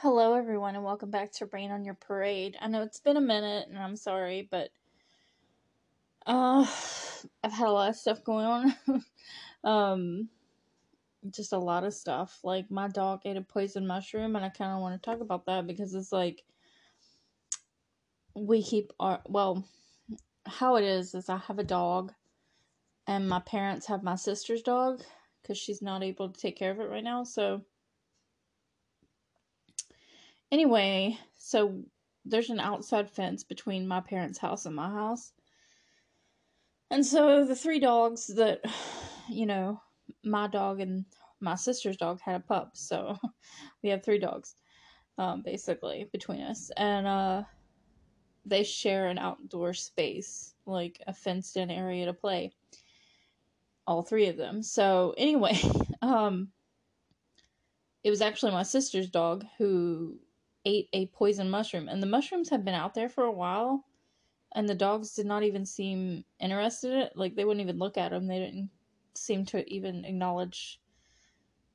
Hello, everyone, and welcome back to Raine on Your Parade. I know it's been a minute, and I'm sorry, but uh, I've had a lot of stuff going on. um, just a lot of stuff. Like my dog ate a poison mushroom, and I kind of want to talk about that because it's like we keep our well, how it is is I have a dog, and my parents have my sister's dog because she's not able to take care of it right now, so Anyway, so there's an outside fence between my parents' house and my house. And so the three dogs that, you know, my dog and my sister's dog had a pup. So we have three dogs, um, basically, between us. And uh, they share an outdoor space, like a fenced in area to play. All three of them. So anyway, um, it was actually my sister's dog who ate a poison mushroom, and the mushrooms had been out there for a while, and the dogs did not even seem interested in it. Like they wouldn't even look at them. They didn't seem to even acknowledge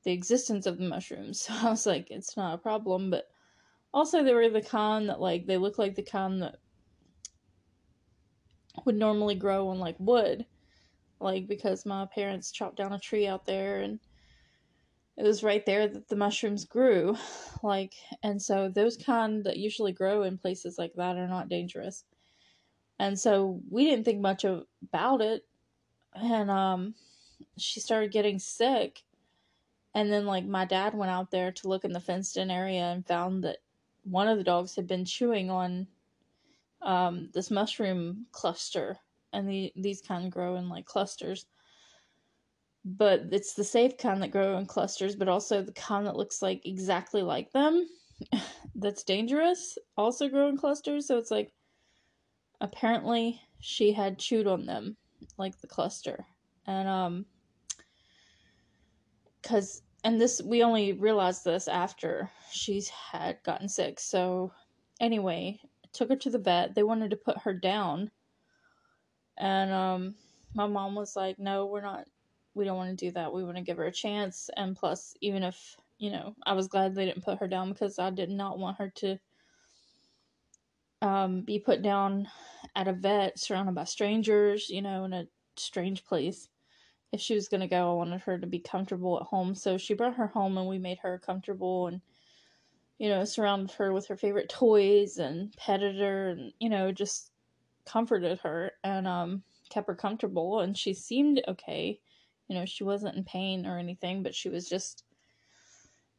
the existence of the mushrooms. So I was like, it's not a problem. But also, they were the kind that like they look like the kind that would normally grow on like wood, like because my parents chopped down a tree out there and it was right there that the mushrooms grew like and so those kind that usually grow in places like that are not dangerous. And so we didn't think much of, about it and um she started getting sick and then like my dad went out there to look in the fenced in area and found that one of the dogs had been chewing on um this mushroom cluster and the these kind grow in like clusters but it's the safe kind that grow in clusters, but also the kind that looks like exactly like them that's dangerous also grow in clusters. So it's like apparently she had chewed on them like the cluster. And um cuz and this we only realized this after she's had gotten sick. So anyway, took her to the vet. They wanted to put her down. And um my mom was like, "No, we're not we don't want to do that. We want to give her a chance. And plus, even if, you know, I was glad they didn't put her down because I did not want her to um, be put down at a vet surrounded by strangers, you know, in a strange place. If she was going to go, I wanted her to be comfortable at home. So she brought her home and we made her comfortable and, you know, surrounded her with her favorite toys and petted her and, you know, just comforted her and um, kept her comfortable. And she seemed okay you know, she wasn't in pain or anything, but she was just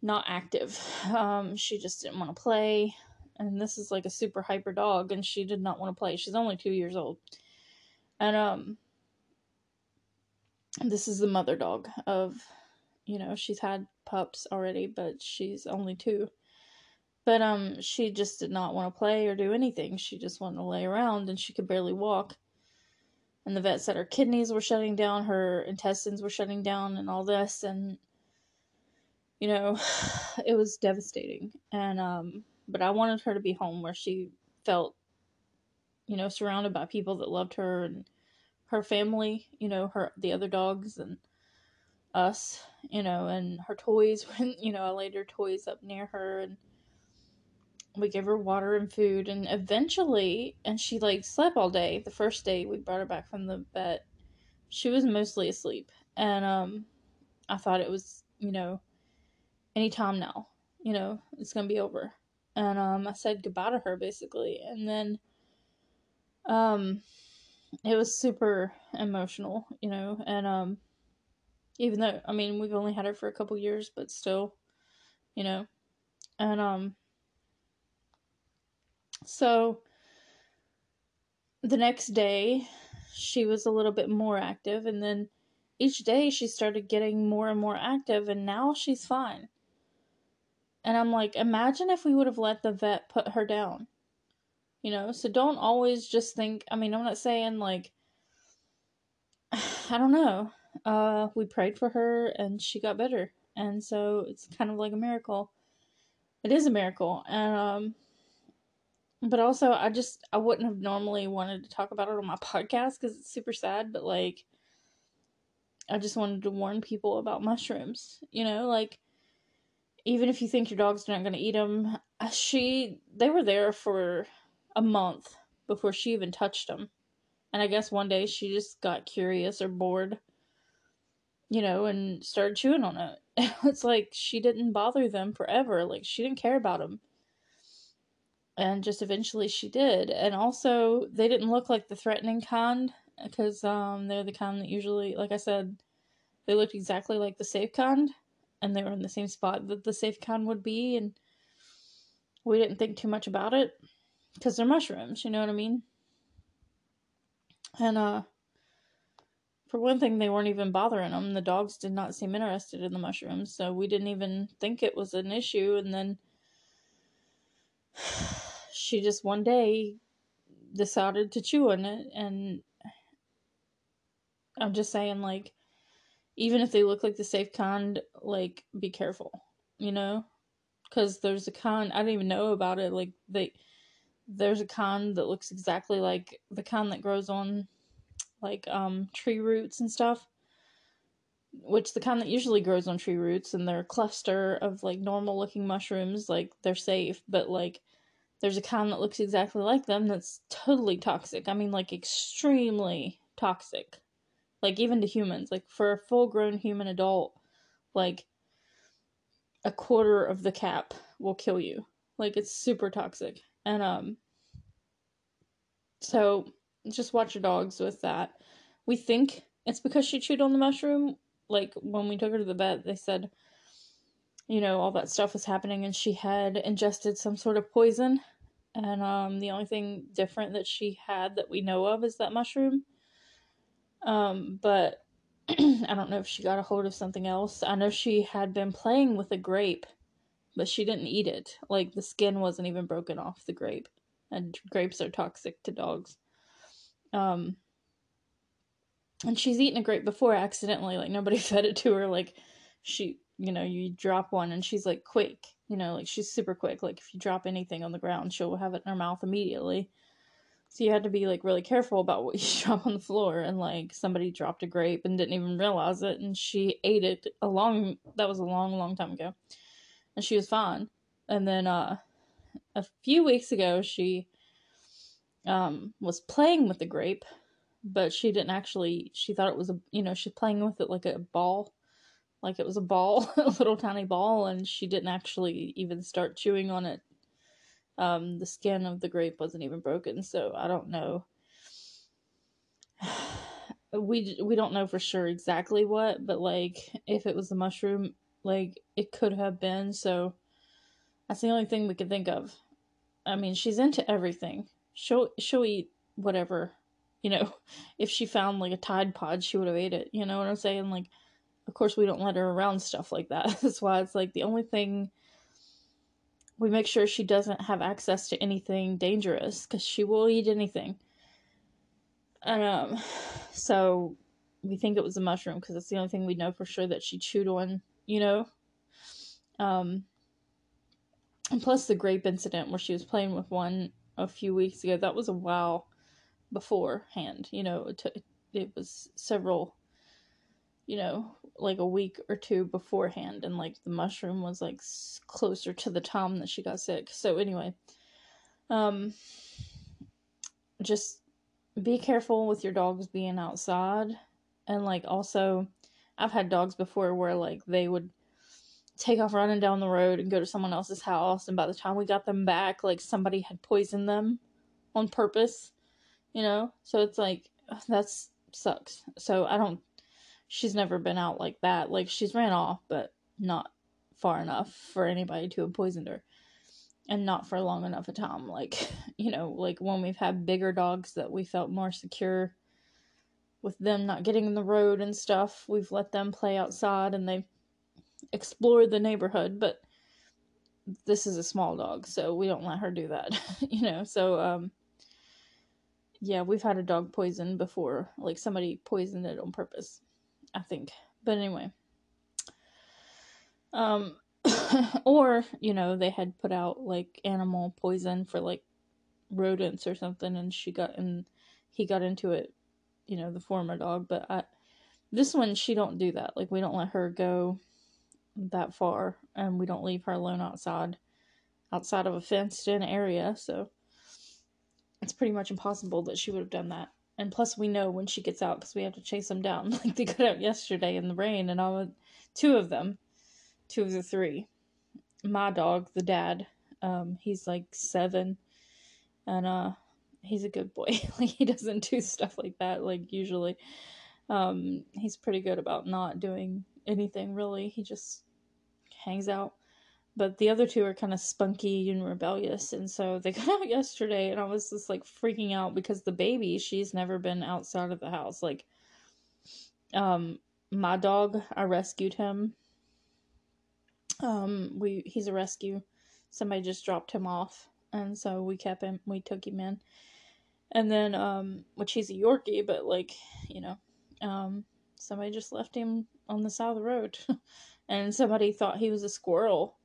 not active. Um, she just didn't want to play. And this is like a super hyper dog, and she did not want to play. She's only two years old. And, um, this is the mother dog of, you know, she's had pups already, but she's only two. But, um, she just did not want to play or do anything. She just wanted to lay around, and she could barely walk and the vet said her kidneys were shutting down, her intestines were shutting down, and all this, and you know, it was devastating. And um, but I wanted her to be home where she felt, you know, surrounded by people that loved her and her family, you know, her the other dogs and us, you know, and her toys. When you know, I laid her toys up near her and we gave her water and food and eventually and she like slept all day. The first day we brought her back from the vet she was mostly asleep. And um i thought it was you know any time now you know it's gonna be over. And um i said goodbye to her basically. And then um it was super emotional you know. And um even though i mean we've only had her for a couple years but still you know. And um so the next day, she was a little bit more active, and then each day she started getting more and more active, and now she's fine. And I'm like, imagine if we would have let the vet put her down. You know, so don't always just think, I mean, I'm not saying like, I don't know. Uh, we prayed for her and she got better. And so it's kind of like a miracle. It is a miracle. And, um, but also I just I wouldn't have normally wanted to talk about it on my podcast because it's super sad, but like I just wanted to warn people about mushrooms. You know, like even if you think your dog's not going to eat them, uh, she they were there for a month before she even touched them. And I guess one day she just got curious or bored, you know, and started chewing on it. it's like she didn't bother them forever. Like she didn't care about them. And just eventually she did. And also, they didn't look like the threatening kind because um, they're the kind that usually, like I said, they looked exactly like the safe kind and they were in the same spot that the safe kind would be. And we didn't think too much about it because they're mushrooms, you know what I mean? And uh for one thing, they weren't even bothering them. The dogs did not seem interested in the mushrooms, so we didn't even think it was an issue. And then she just one day decided to chew on it, and I'm just saying, like, even if they look like the safe kind, like, be careful, you know? Because there's a kind, I didn't even know about it. Like, they there's a kind that looks exactly like the kind that grows on like um tree roots and stuff which the kind that usually grows on tree roots and they're a cluster of like normal looking mushrooms like they're safe but like there's a kind that looks exactly like them that's totally toxic i mean like extremely toxic like even to humans like for a full grown human adult like a quarter of the cap will kill you like it's super toxic and um so just watch your dogs with that. We think it's because she chewed on the mushroom. Like when we took her to the vet, they said, you know, all that stuff was happening and she had ingested some sort of poison. And um the only thing different that she had that we know of is that mushroom. Um, but I don't know if she got a hold of something else. I know she had been playing with a grape but she didn't eat it. Like the skin wasn't even broken off the grape, and grapes are toxic to dogs. Um, and she's eaten a grape before accidentally. Like nobody fed it to her. Like she, you know, you drop one and she's like quick. You know, like she's super quick. Like if you drop anything on the ground, she'll have it in her mouth immediately. So you had to be like really careful about what you drop on the floor. And like somebody dropped a grape and didn't even realize it, and she ate it a long. That was a long, long time ago and she was fine. And then uh, a few weeks ago, she um, was playing with the grape, but she didn't actually. She thought it was a, you know, she's playing with it like a ball, like it was a ball, a little tiny ball, and she didn't actually even start chewing on it. Um, the skin of the grape wasn't even broken, so I don't know. we we don't know for sure exactly what, but like if it was a mushroom, like it could have been. So that's the only thing we can think of. I mean, she's into everything. She'll she'll eat whatever. You know, if she found like a Tide Pod, she would have ate it. You know what I'm saying? Like, of course, we don't let her around stuff like that. That's why it's like the only thing we make sure she doesn't have access to anything dangerous because she will eat anything. And um, so we think it was a mushroom because it's the only thing we know for sure that she chewed on you know? Um, and plus the grape incident where she was playing with one a few weeks ago, that was a while beforehand, you know, it, took, it was several, you know, like a week or two beforehand, and like the mushroom was like closer to the time that she got sick. So, anyway, um, just be careful with your dogs being outside, and like also I've had dogs before where like they would take off running down the road and go to someone else's house and by the time we got them back like somebody had poisoned them on purpose you know? So it's like that's sucks. So i don't she's never been out like that. Like she's ran off but not far enough for anybody to have poisoned her. And not for long enough a time. Like you know like when we've had bigger dogs that we felt more secure with them not getting in the road and stuff, we've let them play outside and they explored the neighborhood, but this is a small dog, so we don't let her do that, you know. So um yeah, we've had a dog poison before, like somebody poisoned it on purpose, I think. But anyway, um or, you know, they had put out like animal poison for like rodents or something and she got and he got into it you know, the former dog, but I, this one she don't do that. Like we don't let her go that far, and we don't leave her alone outside outside of a fenced in area, so it's pretty much impossible that she would have done that. And plus, we know when she gets out because we have to chase them down. Like they got out yesterday in the rain, and all two of them, two of the three. My dog, the dad, um, he's like seven, and uh, he's a good boy. like he doesn't do stuff like that. Like usually, um, he's pretty good about not doing anything really. He just hangs out but the other two are kind of spunky and rebellious and so they got out yesterday and i was just like freaking out because the baby she's never been outside of the house. Like um my dog i rescued him. Um we he's a rescue. Somebody just dropped him off and so we kept him we took him in. And then um which he's a yorkie but like you know um somebody just left him on the side of the road. And somebody thought he was a squirrel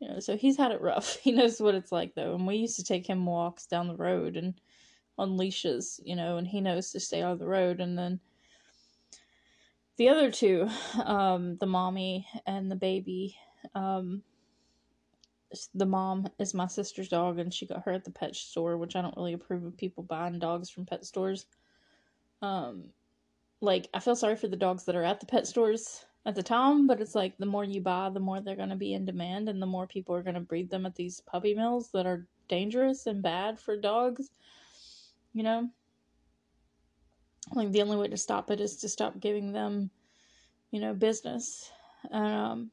you know, so he's had it rough. He knows what it's like though, and we used to take him walks down the road and on leashes, you know, and he knows to stay out of the road. And then the other two, um, the mommy and the baby, um, the mom is my sister's dog, and she got her at the pet store, which I don't really approve of people buying dogs from pet stores. Um, like I feel sorry for the dogs that are at the pet stores at the time, but it's like the more you buy, the more they're going to be in demand, and the more people are going to breed them at these puppy mills that are dangerous and bad for dogs. You know? Like the only way to stop it is to stop giving them, you know, business. Um,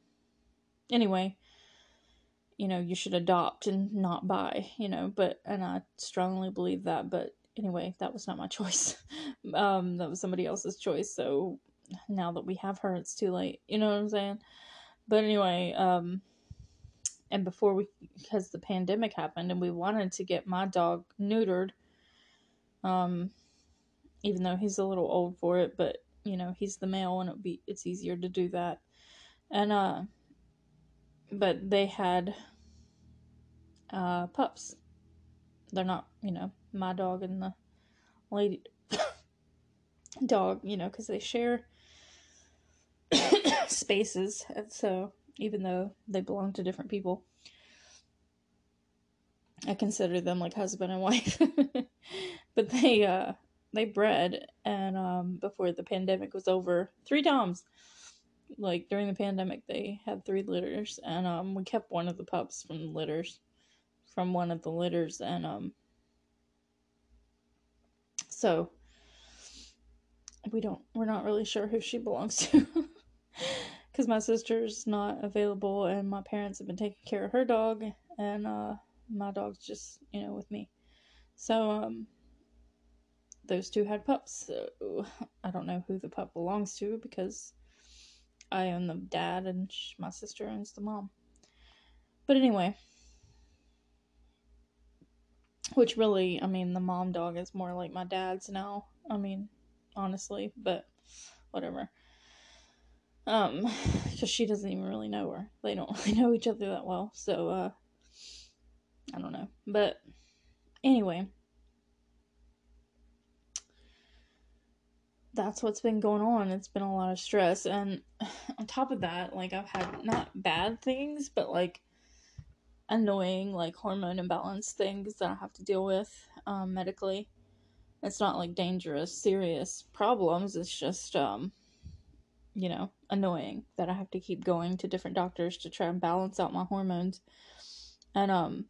anyway, you know, you should adopt and not buy, you know, but, and I strongly believe that, but anyway, that was not my choice. um, that was somebody else's choice, so now that we have her, it's too late. You know what I'm saying? But anyway, um, and before we, because the pandemic happened and we wanted to get my dog neutered, um, even though he's a little old for it, but you know, he's the male and it be, it's easier to do that. And, uh, but they had, uh, pups. They're not, you know, my dog and the lady dog, you know, because they share spaces. And so even though they belong to different people, I consider them like husband and wife. but they uh they bred and um before the pandemic was over three times. Like during the pandemic they had three litters and um we kept one of the pups from the litters from one of the litters and um so we don't we're not really sure who she belongs to because my sister's not available and my parents have been taking care of her dog and uh, my dog's just you know with me. So um those two had pups so i don't know who the pup belongs to because i own the dad and my sister owns the mom. But anyway. Which really i mean the mom dog is more like my dad's now i mean honestly but whatever um, because she doesn't even really know her. They don't really know each other that well, so uh, I don't know. But anyway, that's what's been going on. It's been a lot of stress, and on top of that, like I've had not bad things, but like annoying like hormone imbalance things that I have to deal with um, medically. It's not like dangerous, serious problems. It's just um you know, annoying that I have to keep going to different doctors to try and balance out my hormones. And um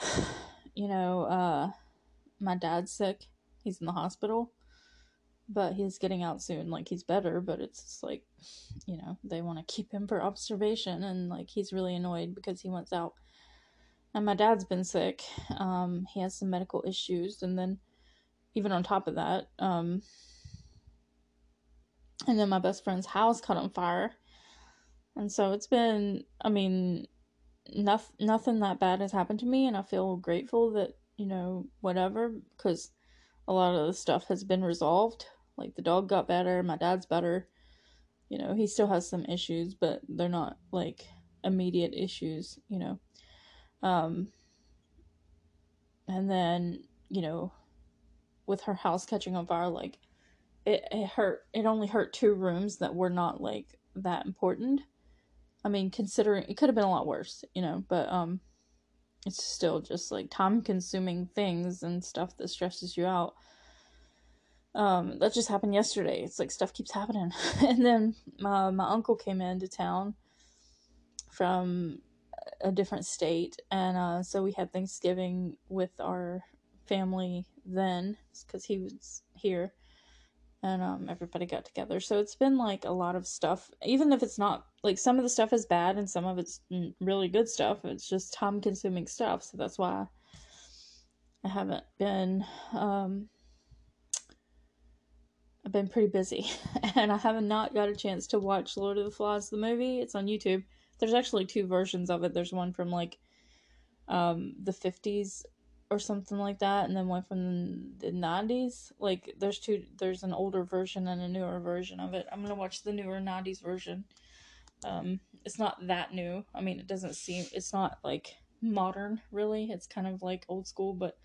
you know, uh my dad's sick. He's in the hospital. But he's getting out soon. Like he's better, but it's just like, you know, they want to keep him for observation and like he's really annoyed because he wants out. And my dad's been sick. Um he has some medical issues and then even on top of that, um and then my best friend's house caught on fire. And so it's been, I mean, nothing, nothing that bad has happened to me, and I feel grateful that, you know, whatever, because a lot of the stuff has been resolved. Like the dog got better, my dad's better. You know, he still has some issues, but they're not like immediate issues, you know. Um, and then, you know, with her house catching on fire, like, it, it hurt it only hurt two rooms that were not like that important. I mean, considering it could have been a lot worse, you know, but um it's still just like time consuming things and stuff that stresses you out. Um, that just happened yesterday. It's like stuff keeps happening. and then my, my uncle came into town from a different state, and uh, so we had Thanksgiving with our family then because he was here and um, everybody got together. So it's been like a lot of stuff, even if it's not like some of the stuff is bad and some of it's really good stuff. It's just time consuming stuff. So that's why I haven't been. Um, I've been pretty busy, and I have not not got a chance to watch Lord of the Flies the movie. It's on YouTube. There's actually two versions of it. There's one from like um, the 50s or something like that and then one from the 90s like there's two there's an older version and a newer version of it. I'm gonna watch the newer 90s version. Um it's not that new. I mean it doesn't seem it's not like modern really. It's kind of like old school but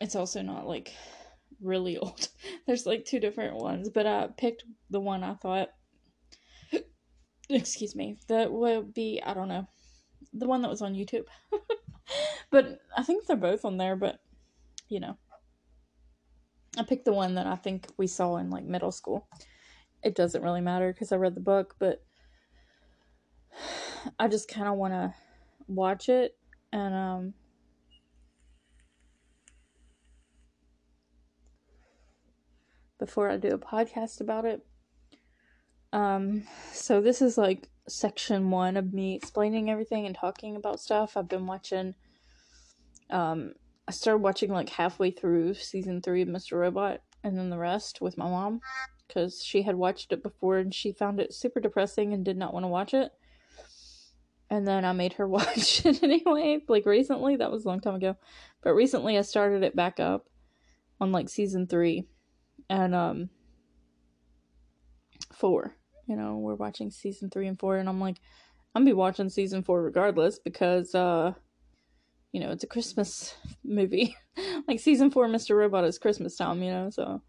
it's also not like really old. There's like two different ones but i picked the one i thought excuse me that would be i don't know the one that was on youtube but I think they're both on there, but you know. I picked the one that I think we saw in like middle school. It doesn't really matter because I read the book, but I just kind of want to watch it and um before I do a podcast about it. Um so this is like section 1 of me explaining everything and talking about stuff. I've been watching um, I started watching like halfway through season three of Mr. Robot, and then the rest with my mom because she had watched it before and she found it super depressing and did not want to watch it. And then I made her watch it anyway, like recently. That was a long time ago, but recently I started it back up on like season three, and um, four. You know, we're watching season three and four, and I'm like, I'm gonna be watching season four regardless because uh you know, it's a Christmas movie. like season four, Mr. Robot is Christmas time, you know, so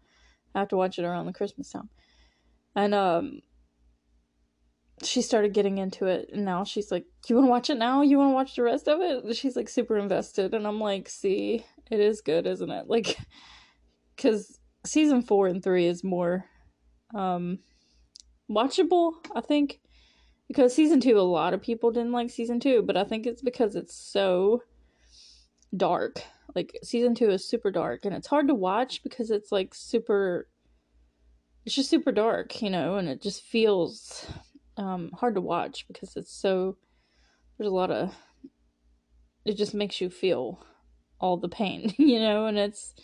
I have to watch it around the Christmas time. And um she started getting into it and now she's like, You wanna watch it now? You wanna watch the rest of it? She's like super invested and I'm like, see, it is good, isn't it? Like cause season four and three is more um watchable, I think. Because season two, a lot of people didn't like season two, but I think it's because it's so dark. Like season 2 is super dark and it's hard to watch because it's like super it's just super dark, you know, and it just feels um hard to watch because it's so there's a lot of it just makes you feel all the pain, you know, and it's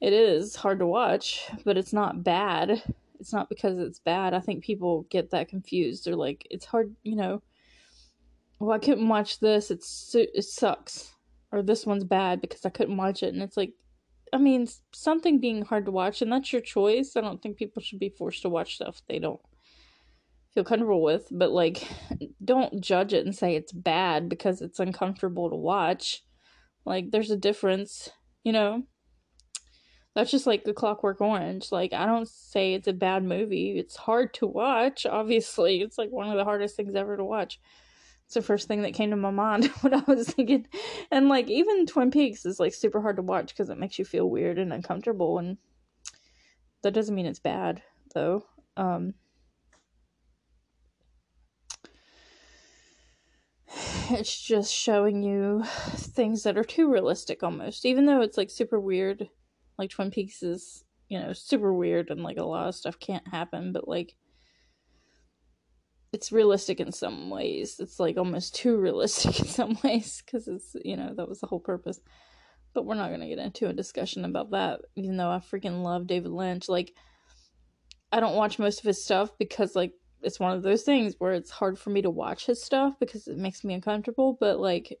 it is hard to watch, but it's not bad. It's not because it's bad. I think people get that confused. They're like, it's hard, you know. Well, I couldn't watch this. It's it sucks or this one's bad because I couldn't watch it. And it's like, I mean, something being hard to watch, and that's your choice. I don't think people should be forced to watch stuff they don't feel comfortable with, but like, don't judge it and say it's bad because it's uncomfortable to watch. Like, there's a difference, you know? That's just like the Clockwork Orange. Like, I don't say it's a bad movie. It's hard to watch, obviously. It's like one of the hardest things ever to watch. It's the first thing that came to my mind when I was thinking. And like even Twin Peaks is like super hard to watch because it makes you feel weird and uncomfortable and that doesn't mean it's bad though. Um it's just showing you things that are too realistic almost even though it's like super weird like twin peaks is you know super weird and like a lot of stuff can't happen but like it's realistic in some ways. It's like almost too realistic in some ways because it's you know that was the whole purpose. But we're not gonna get into a discussion about that. Even though I freaking love David Lynch, like I don't watch most of his stuff because like it's one of those things where it's hard for me to watch his stuff because it makes me uncomfortable. But like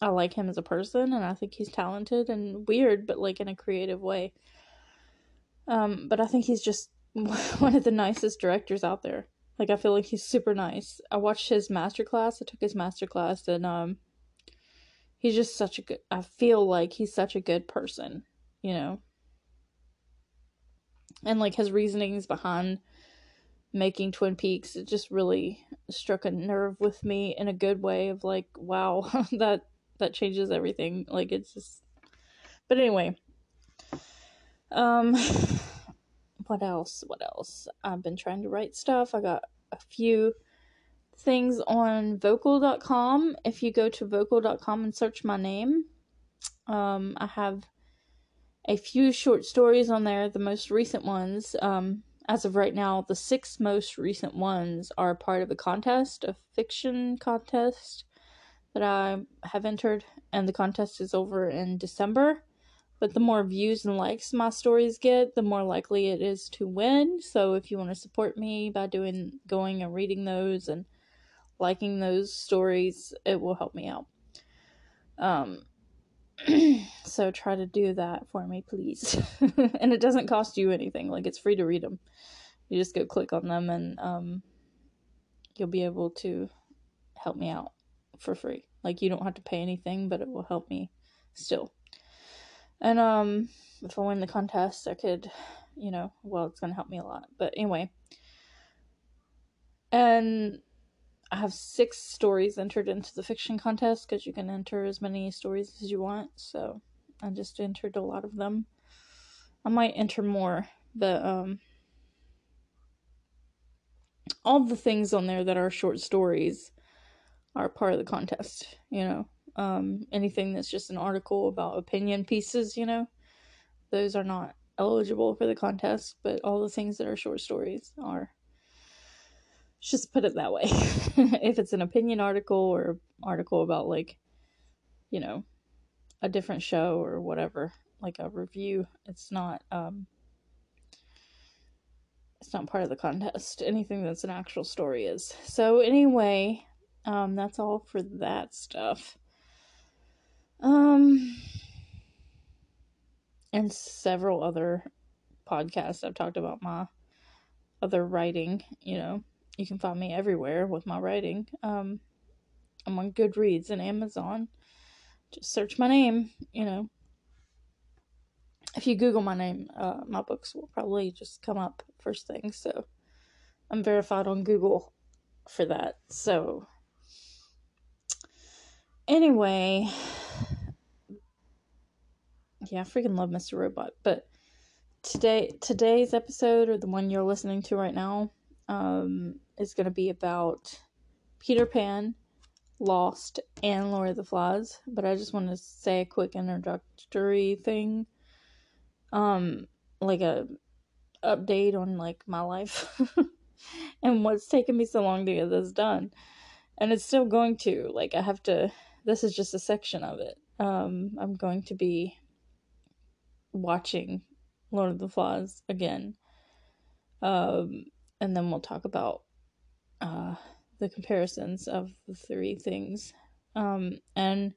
I like him as a person and I think he's talented and weird, but like in a creative way. Um, but I think he's just one of the nicest directors out there. Like I feel like he's super nice. I watched his master class. I took his master class and um he's just such a good I feel like he's such a good person, you know. And like his reasonings behind making Twin Peaks. It just really struck a nerve with me in a good way of like, wow, that that changes everything. Like it's just But anyway, um what else? What else? I've been trying to write stuff. I got a few things on vocal.com. If you go to vocal.com and search my name, um, I have a few short stories on there, the most recent ones. Um, as of right now, the six most recent ones are part of a contest, a fiction contest that I have entered, and the contest is over in December. But the more views and likes my stories get, the more likely it is to win. So if you want to support me by doing going and reading those and liking those stories, it will help me out. Um so try to do that for me, please. and it doesn't cost you anything. Like it's free to read them. You just go click on them and um, you'll be able to help me out for free. Like you don't have to pay anything, but it will help me still. And um, if I win the contest, I could, you know, well, it's gonna help me a lot. But anyway, and I have six stories entered into the fiction contest because you can enter as many stories as you want. So I just entered a lot of them. I might enter more, but um, all the things on there that are short stories are part of the contest. You know, um, anything that's just an article about opinion pieces, you know, those are not eligible for the contest. But all the things that are short stories are just put it that way. if it's an opinion article or article about like, you know, a different show or whatever, like a review, it's not um it's not part of the contest. Anything that's an actual story is. So anyway, um that's all for that stuff. Um and several other podcasts I've talked about my other writing, you know, you can find me everywhere with my writing. Um, I'm on Goodreads and Amazon. Just search my name, you know. If you Google my name, uh, my books will probably just come up first thing. So I'm verified on Google for that. So anyway, yeah, I freaking love Mr. Robot. But today, today's episode, or the one you're listening to right now, um, is going to be about Peter Pan, Lost, and Lord of the Flies. But I just want to say a quick introductory thing, um, like a update on like my life and what's taken me so long to get this done, and it's still going to. Like I have to. This is just a section of it. Um, I'm going to be watching Lord of the Flies again. Um, and then we'll talk about uh, the comparisons of the three things. Um, and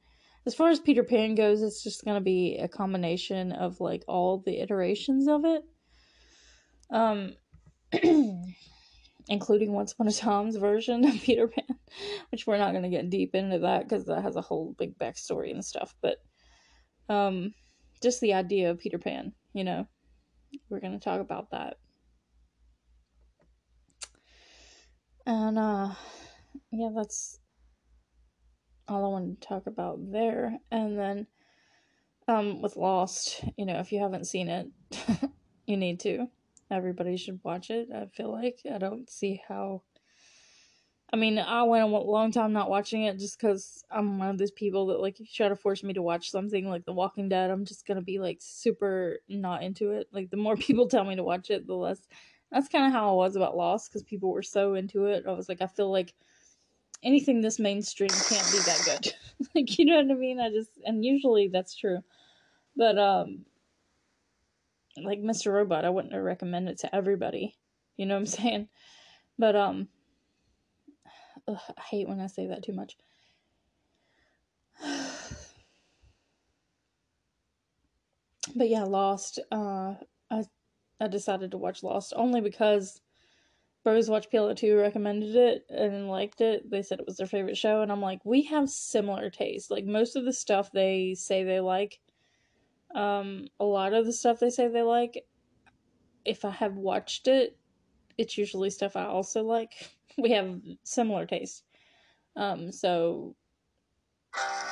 as far as Peter Pan goes, it's just going to be a combination of like all the iterations of it. Um, including Once Upon a Time's version of Peter Pan, which we're not going to get deep into that because that has a whole big backstory and stuff. But um, just the idea of Peter Pan, you know, we're going to talk about that. And uh yeah, that's all I wanted to talk about there. And then um with Lost, you know, if you haven't seen it, you need to. Everybody should watch it. I feel like I don't see how I mean, I went a long time not watching it just because I'm one of those people that like if you try to force me to watch something like The Walking Dead, I'm just gonna be like super not into it. Like the more people tell me to watch it, the less that's kind of how I was about Lost because people were so into it. I was like, I feel like anything this mainstream can't be that good. like, you know what I mean? I just, and usually that's true. But, um, like Mr. Robot, I wouldn't recommend it to everybody. You know what I'm saying? But, um, ugh, I hate when I say that too much. but yeah, Lost. Uh, I I decided to watch Lost only because Bros Watch PLL 2 recommended it and liked it. They said it was their favorite show, and I'm like, we have similar tastes. Like, most of the stuff they say they like, um, a lot of the stuff they say they like, if I have watched it, it's usually stuff I also like. We have similar taste. Um, so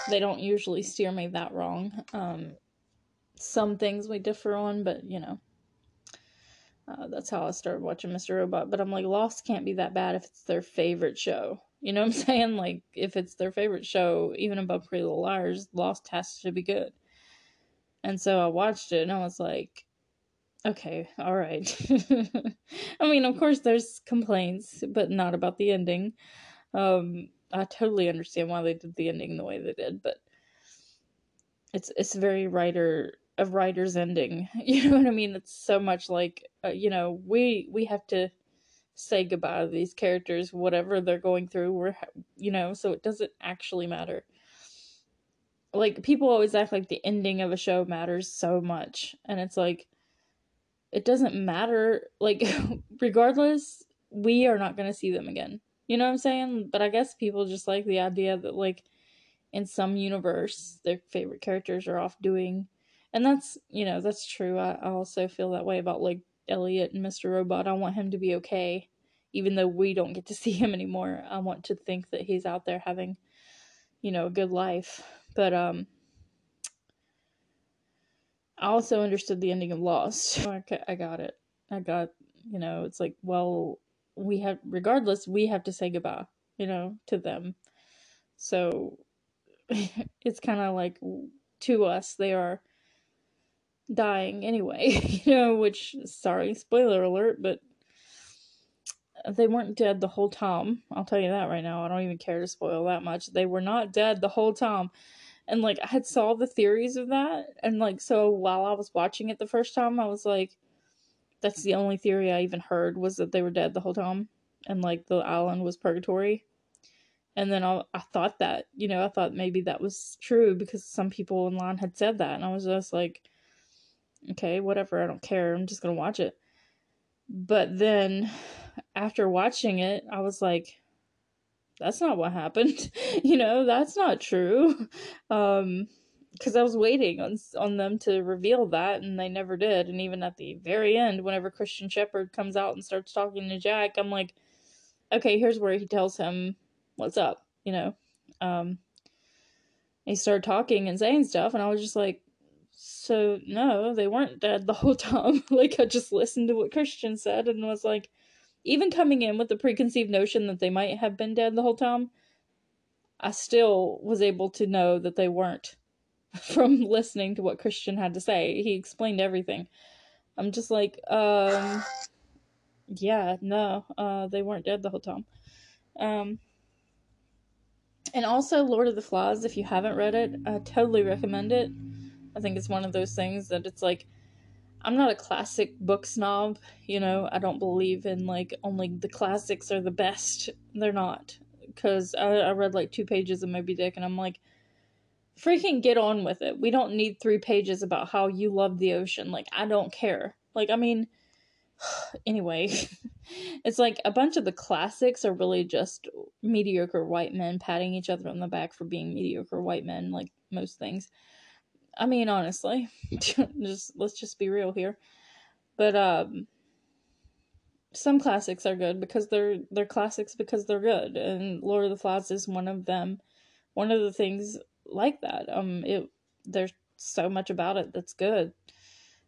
they don't usually steer me that wrong. Um, some things we differ on, but you know, uh, that's how I started watching Mr. Robot. But I'm like, Lost can't be that bad if it's their favorite show. You know what I'm saying? Like, if it's their favorite show, even above Pretty Little Liars, Lost has to be good. And so I watched it and I was like, okay, all right. I mean, of course, there's complaints, but not about the ending. Um, I totally understand why they did the ending the way they did, but it's it's very writer a writer's ending. You know what I mean? It's so much like uh, you know we we have to say goodbye to these characters, whatever they're going through. We're you know, so it doesn't actually matter. Like people always act like the ending of a show matters so much, and it's like it doesn't matter. Like regardless, we are not going to see them again. You know what I'm saying? But I guess people just like the idea that like in some universe their favorite characters are off doing and that's you know that's true I, I also feel that way about like elliot and mr robot i want him to be okay even though we don't get to see him anymore i want to think that he's out there having you know a good life but um i also understood the ending of lost i got it i got you know it's like well we have regardless we have to say goodbye you know to them so it's kind of like to us they are dying anyway, you know, which sorry, spoiler alert, but they weren't dead the whole time. I'll tell you that right now. I don't even care to spoil that much. They were not dead the whole time. And like I had saw the theories of that and like so while I was watching it the first time, I was like that's the only theory I even heard was that they were dead the whole time and like the island was purgatory. And then I, I thought that, you know, I thought maybe that was true because some people online had said that. And I was just like, okay, whatever, I don't care. I'm just going to watch it. But then after watching it, I was like, that's not what happened. you know, that's not true. Um, because I was waiting on on them to reveal that, and they never did. And even at the very end, whenever Christian Shephard comes out and starts talking to Jack, I'm like, okay, here's where he tells him what's up, you know. Um, he started talking and saying stuff, and I was just like, so no, they weren't dead the whole time. like I just listened to what Christian said and was like, even coming in with the preconceived notion that they might have been dead the whole time, I still was able to know that they weren't from listening to what Christian had to say. He explained everything. I'm just like, um, yeah, no, uh, they weren't dead the whole time. Um, and also Lord of the Flies, if you haven't read it, I totally recommend it. I think it's one of those things that it's like I'm not a classic book snob, you know. I don't believe in like only the classics are the best. They're not. Because I, I read like two pages of Moby Dick and I'm like, freaking get on with it. We don't need three pages about how you love the ocean. Like, I don't care. Like, I mean, anyway, it's like a bunch of the classics are really just mediocre white men patting each other on the back for being mediocre white men, like most things. I mean, honestly, just let's just be real here. But um, some classics are good because they're they're classics because they're good, and Lord of the Flies is one of them. One of the things like that. Um, it there's so much about it that's good.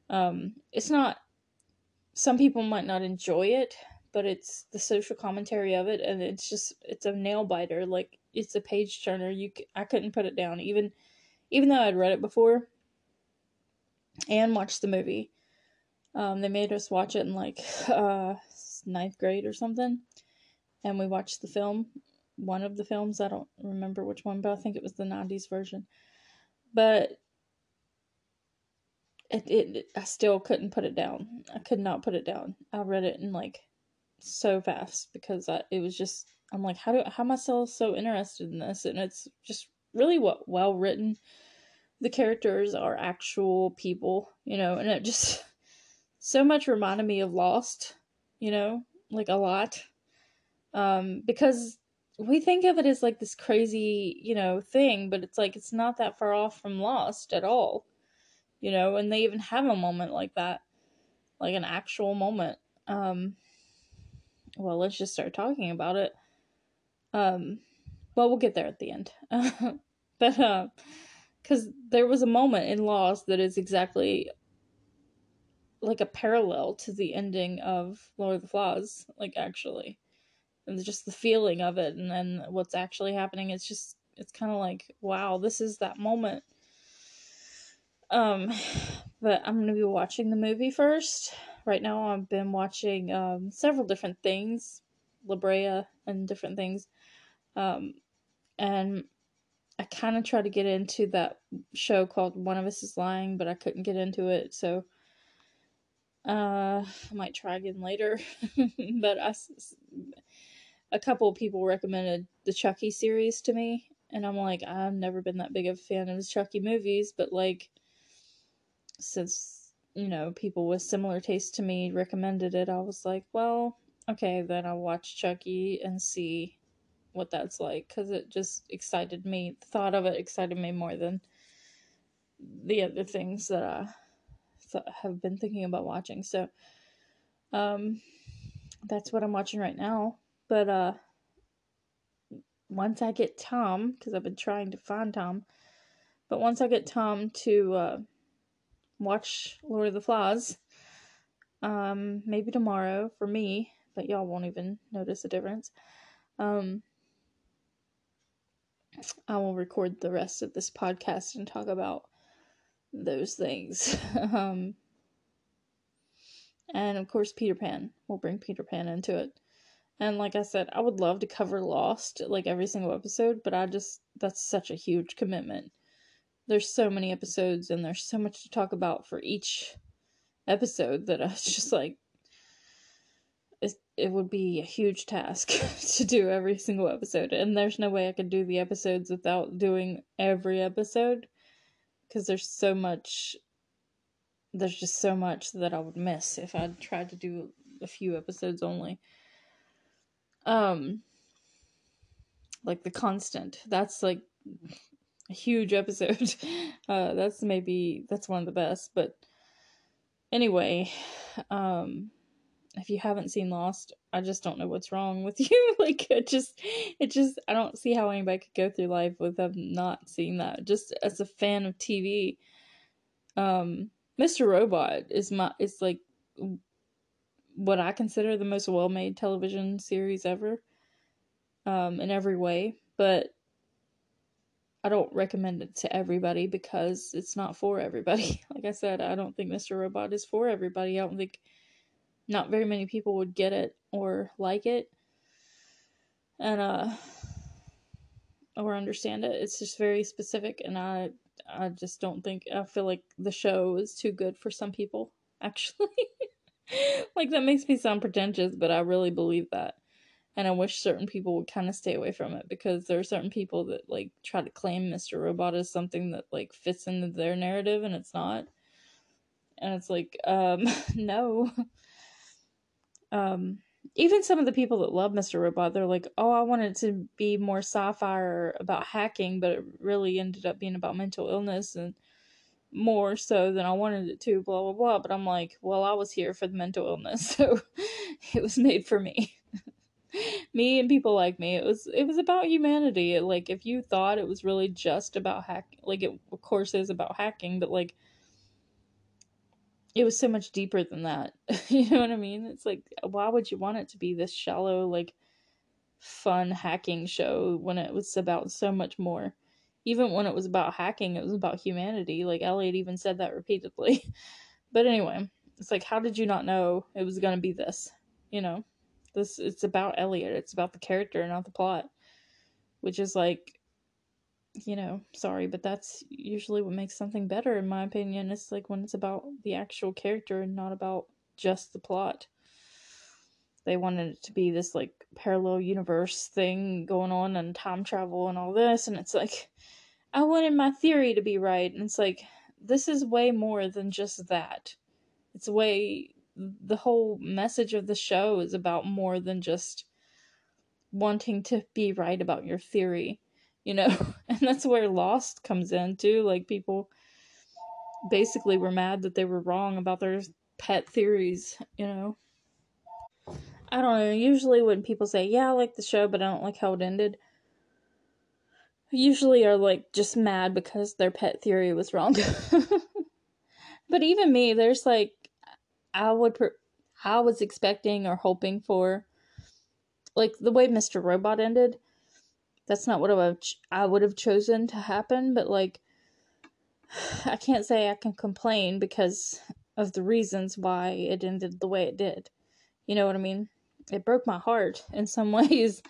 Um, it's not. Some people might not enjoy it, but it's the social commentary of it, and it's just it's a nail biter. Like it's a page turner. You I couldn't put it down even even though I'd read it before and watched the movie. Um, they made us watch it in like uh, ninth grade or something, and we watched the film. One of the films, I don't remember which one, but I think it was the '90s version. But it, it, I still couldn't put it down. I could not put it down. I read it in like so fast because I, it was just I'm like, how do how am I still so interested in this? And it's just really what well written the characters are actual people, you know, and it just so much reminded me of Lost, you know, like a lot. Um, because we think of it as like this crazy, you know, thing, but it's like it's not that far off from Lost at all. You know, and they even have a moment like that. Like an actual moment. Um well, let's just start talking about it. Um, well, we'll get there at the end. but uh, because there was a moment in Lost that is exactly like a parallel to the ending of Lord of the Flies, like actually, and just the feeling of it, and then what's actually happening. It's just it's kind of like wow, this is that moment. Um, but I'm gonna be watching the movie first. Right now, I've been watching um several different things, La Brea and different things. Um, and I kind of tried to get into that show called One of Us is Lying, but I couldn't get into it, so uh, I might try again later. but I, a couple of people recommended the Chucky series to me, and I'm like, I've never been that big of a fan of the Chucky movies, but like, since you know people with similar taste to me recommended it, I was like, well, okay, then I'll watch Chucky and see what that's like because it just excited me. The thought of it excited me more than the other things that I th- have been thinking about watching. So, um, that's what I'm watching right now. But uh, once I get Tom, because I've been trying to find Tom, but once I get Tom to uh, watch Lord of the Flies, um, maybe tomorrow for me, but y'all won't even notice the difference. Um, I will record the rest of this podcast and talk about those things. um, and of course, Peter Pan. We'll bring Peter Pan into it. And like I said, I would love to cover Lost, like every single episode, but I just, that's such a huge commitment. There's so many episodes and there's so much to talk about for each episode that I was just like, it, would be a huge task to do every single episode. And there's no way I could do the episodes without doing every episode because there's so much there's just so much that I would miss if I tried to do a few episodes only. Um like the constant. That's like a huge episode. Uh that's maybe that's one of the best, but anyway, um if you haven't seen Lost, I just don't know what's wrong with you. like it just it just I don't see how anybody could go through life without not seeing that. Just as a fan of TV, um Mr. Robot is my is like what I consider the most well-made television series ever. Um in every way, but I don't recommend it to everybody because it's not for everybody. Like I said, I don't think Mr. Robot is for everybody. I don't think not very many people would get it or like it. And uh or understand it. It's just very specific and i i just don't think i feel like the show is too good for some people actually. Like that makes me sound pretentious but i really believe that. And i wish certain people would kind of stay away from it because there are certain people that like try to claim mr robot as something that like fits into their narrative and it's not. And it's like um no um even some of the people that love Mr. Robot, they're like, "Oh, I wanted to be more sci-fi about hacking, but it really ended up being about mental illness and more so than I wanted it to." Blah blah blah. But I'm like, well, I was here for the mental illness, so it was made for me. me and people like me. It was it was about humanity. It, like if you thought it was really just about hack, like it of course is about hacking, but like it was so much deeper than that. you know what I mean? It's like, why would you want it to be this shallow, like, fun hacking show when it was about so much more? Even when it was about hacking, it was about humanity. Like, Elliot even said that repeatedly. but anyway, it's like, how did you not know it was going to be this? You know? This, it's about Elliot. It's about the character, not the plot. Which is like, you know, sorry, but that's usually what makes something better, in my opinion. It's like when it's about the actual character and not about just the plot. They wanted it to be this like parallel universe thing going on and time travel and all this, and it's like, I wanted my theory to be right, and it's like, this is way more than just that. It's way, the whole message of the show is about more than just wanting to be right about your theory you know that's where lost comes in too like people basically were mad that they were wrong about their pet theories you know I don't know. Usually, when people say, Yeah, I like the show, but I don't like how it ended, usually are like just mad because their pet theory was wrong. but even me, there's like, I would, per- I was expecting or hoping for, like the way Mr. Robot ended. That's not what I would, I would have chosen to happen, but like, I can't say I can complain because of the reasons why it ended the way it did. You know what I mean? It broke my heart in some ways,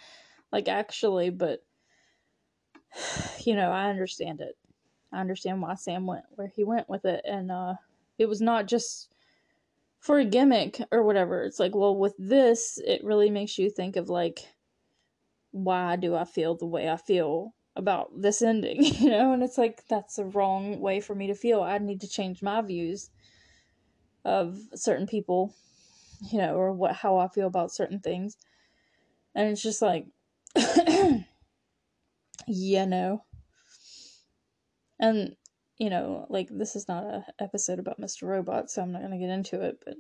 like actually, but you know, I understand it. I understand why Sam went where he went with it, and uh, it was not just for a gimmick or whatever. It's like, well, with this, it really makes you think of like, why do I feel the way I feel about this ending, you know? And it's like, that's the wrong way for me to feel. I need to change my views of certain people, you know, or what how I feel about certain things. And it's just like yeah, no. And you know, like this is not a episode about Mr. Robot, so I'm not going to get into it, but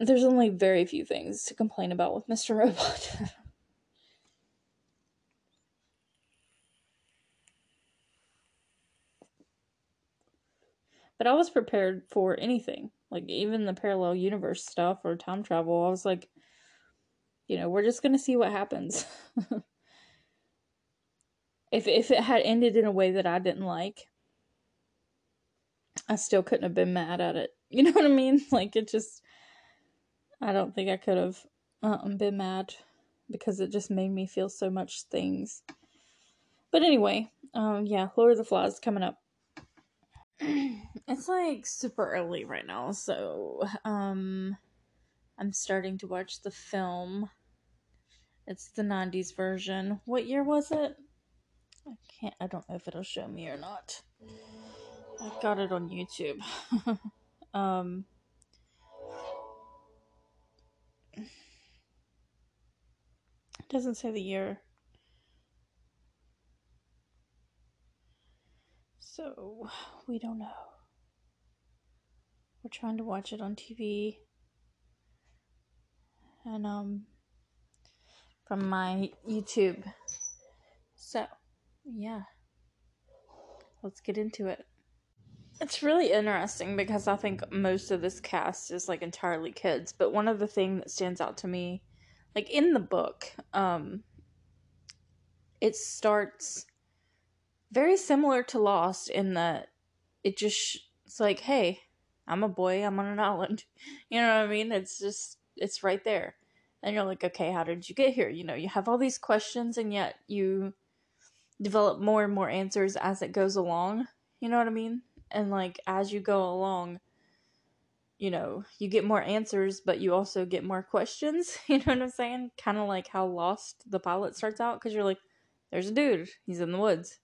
there's only very few things to complain about with Mr. Robot. But I was prepared for anything. Like even the parallel universe stuff or time travel, I was like, you know, we're just gonna see what happens. if if it had ended in a way that I didn't like, I still couldn't have been mad at it. You know what I mean? Like it just I don't think I could have uh, been mad because it just made me feel so much things. But anyway, um yeah, Lord of the Flies coming up. it's like super early right now, so um I'm starting to watch the film. It's the 90s version. What year was it? I can't I don't know if it'll show me or not. I got it on YouTube. um it doesn't say the year. So, we don't know. We're trying to watch it on TV. And, um, from my YouTube. So, yeah. Let's get into it. It's really interesting because I think most of this cast is like entirely kids, but one of the things that stands out to me, like in the book, um, it starts very similar to Lost in that it just it's like, hey, I'm a boy, I'm on an island. You know what I mean? It's just it's right there. And you're like, okay, how did you get here? You know, you have all these questions and yet you develop more and more answers as it goes along. You know what I mean? And like as you go along, you know, you get more answers, but you also get more questions. You know what I'm saying? Kind of like how Lost the pilot starts out because you're like, there's a dude, he's in the woods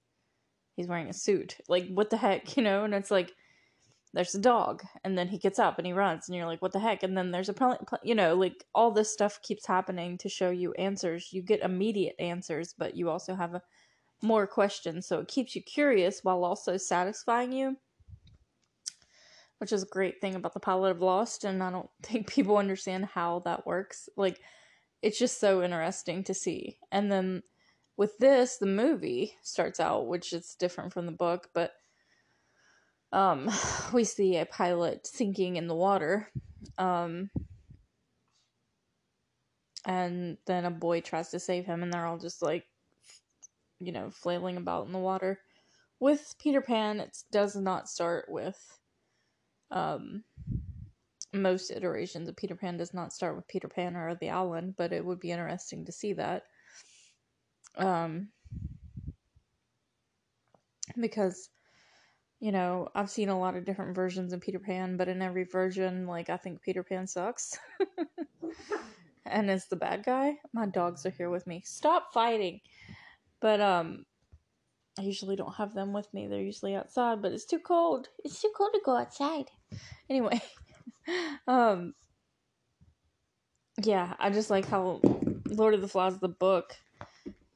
he's wearing a suit. Like, what the heck, you know? And it's like, there's a dog, and then he gets up and he runs, and you're like, what the heck? And then there's a, pl- pl- you know, like all this stuff keeps happening to show you answers. You get immediate answers, but you also have a, more questions, so it keeps you curious while also satisfying you. Which is a great thing about the pilot of Lost, and I don't think people understand how that works. Like, it's just so interesting to see. And then with this, the movie starts out, which is different from the book, but um, we see a pilot sinking in the water. Um, and then a boy tries to save him, and they're all just like, you know, flailing about in the water. With Peter Pan, it does not start with um, most iterations of Peter Pan does not start with Peter Pan or the island, but it would be interesting to see that. Um, because, you know, I've seen a lot of different versions of Peter Pan, but in every version, like, I think Peter Pan sucks. and is the bad guy. My dogs are here with me. Stop fighting. But, um, I usually don't have them with me. They're usually outside, but it's too cold. It's too cold to go outside. Anyway, um, yeah, I just like how Lord of the Flies, the book,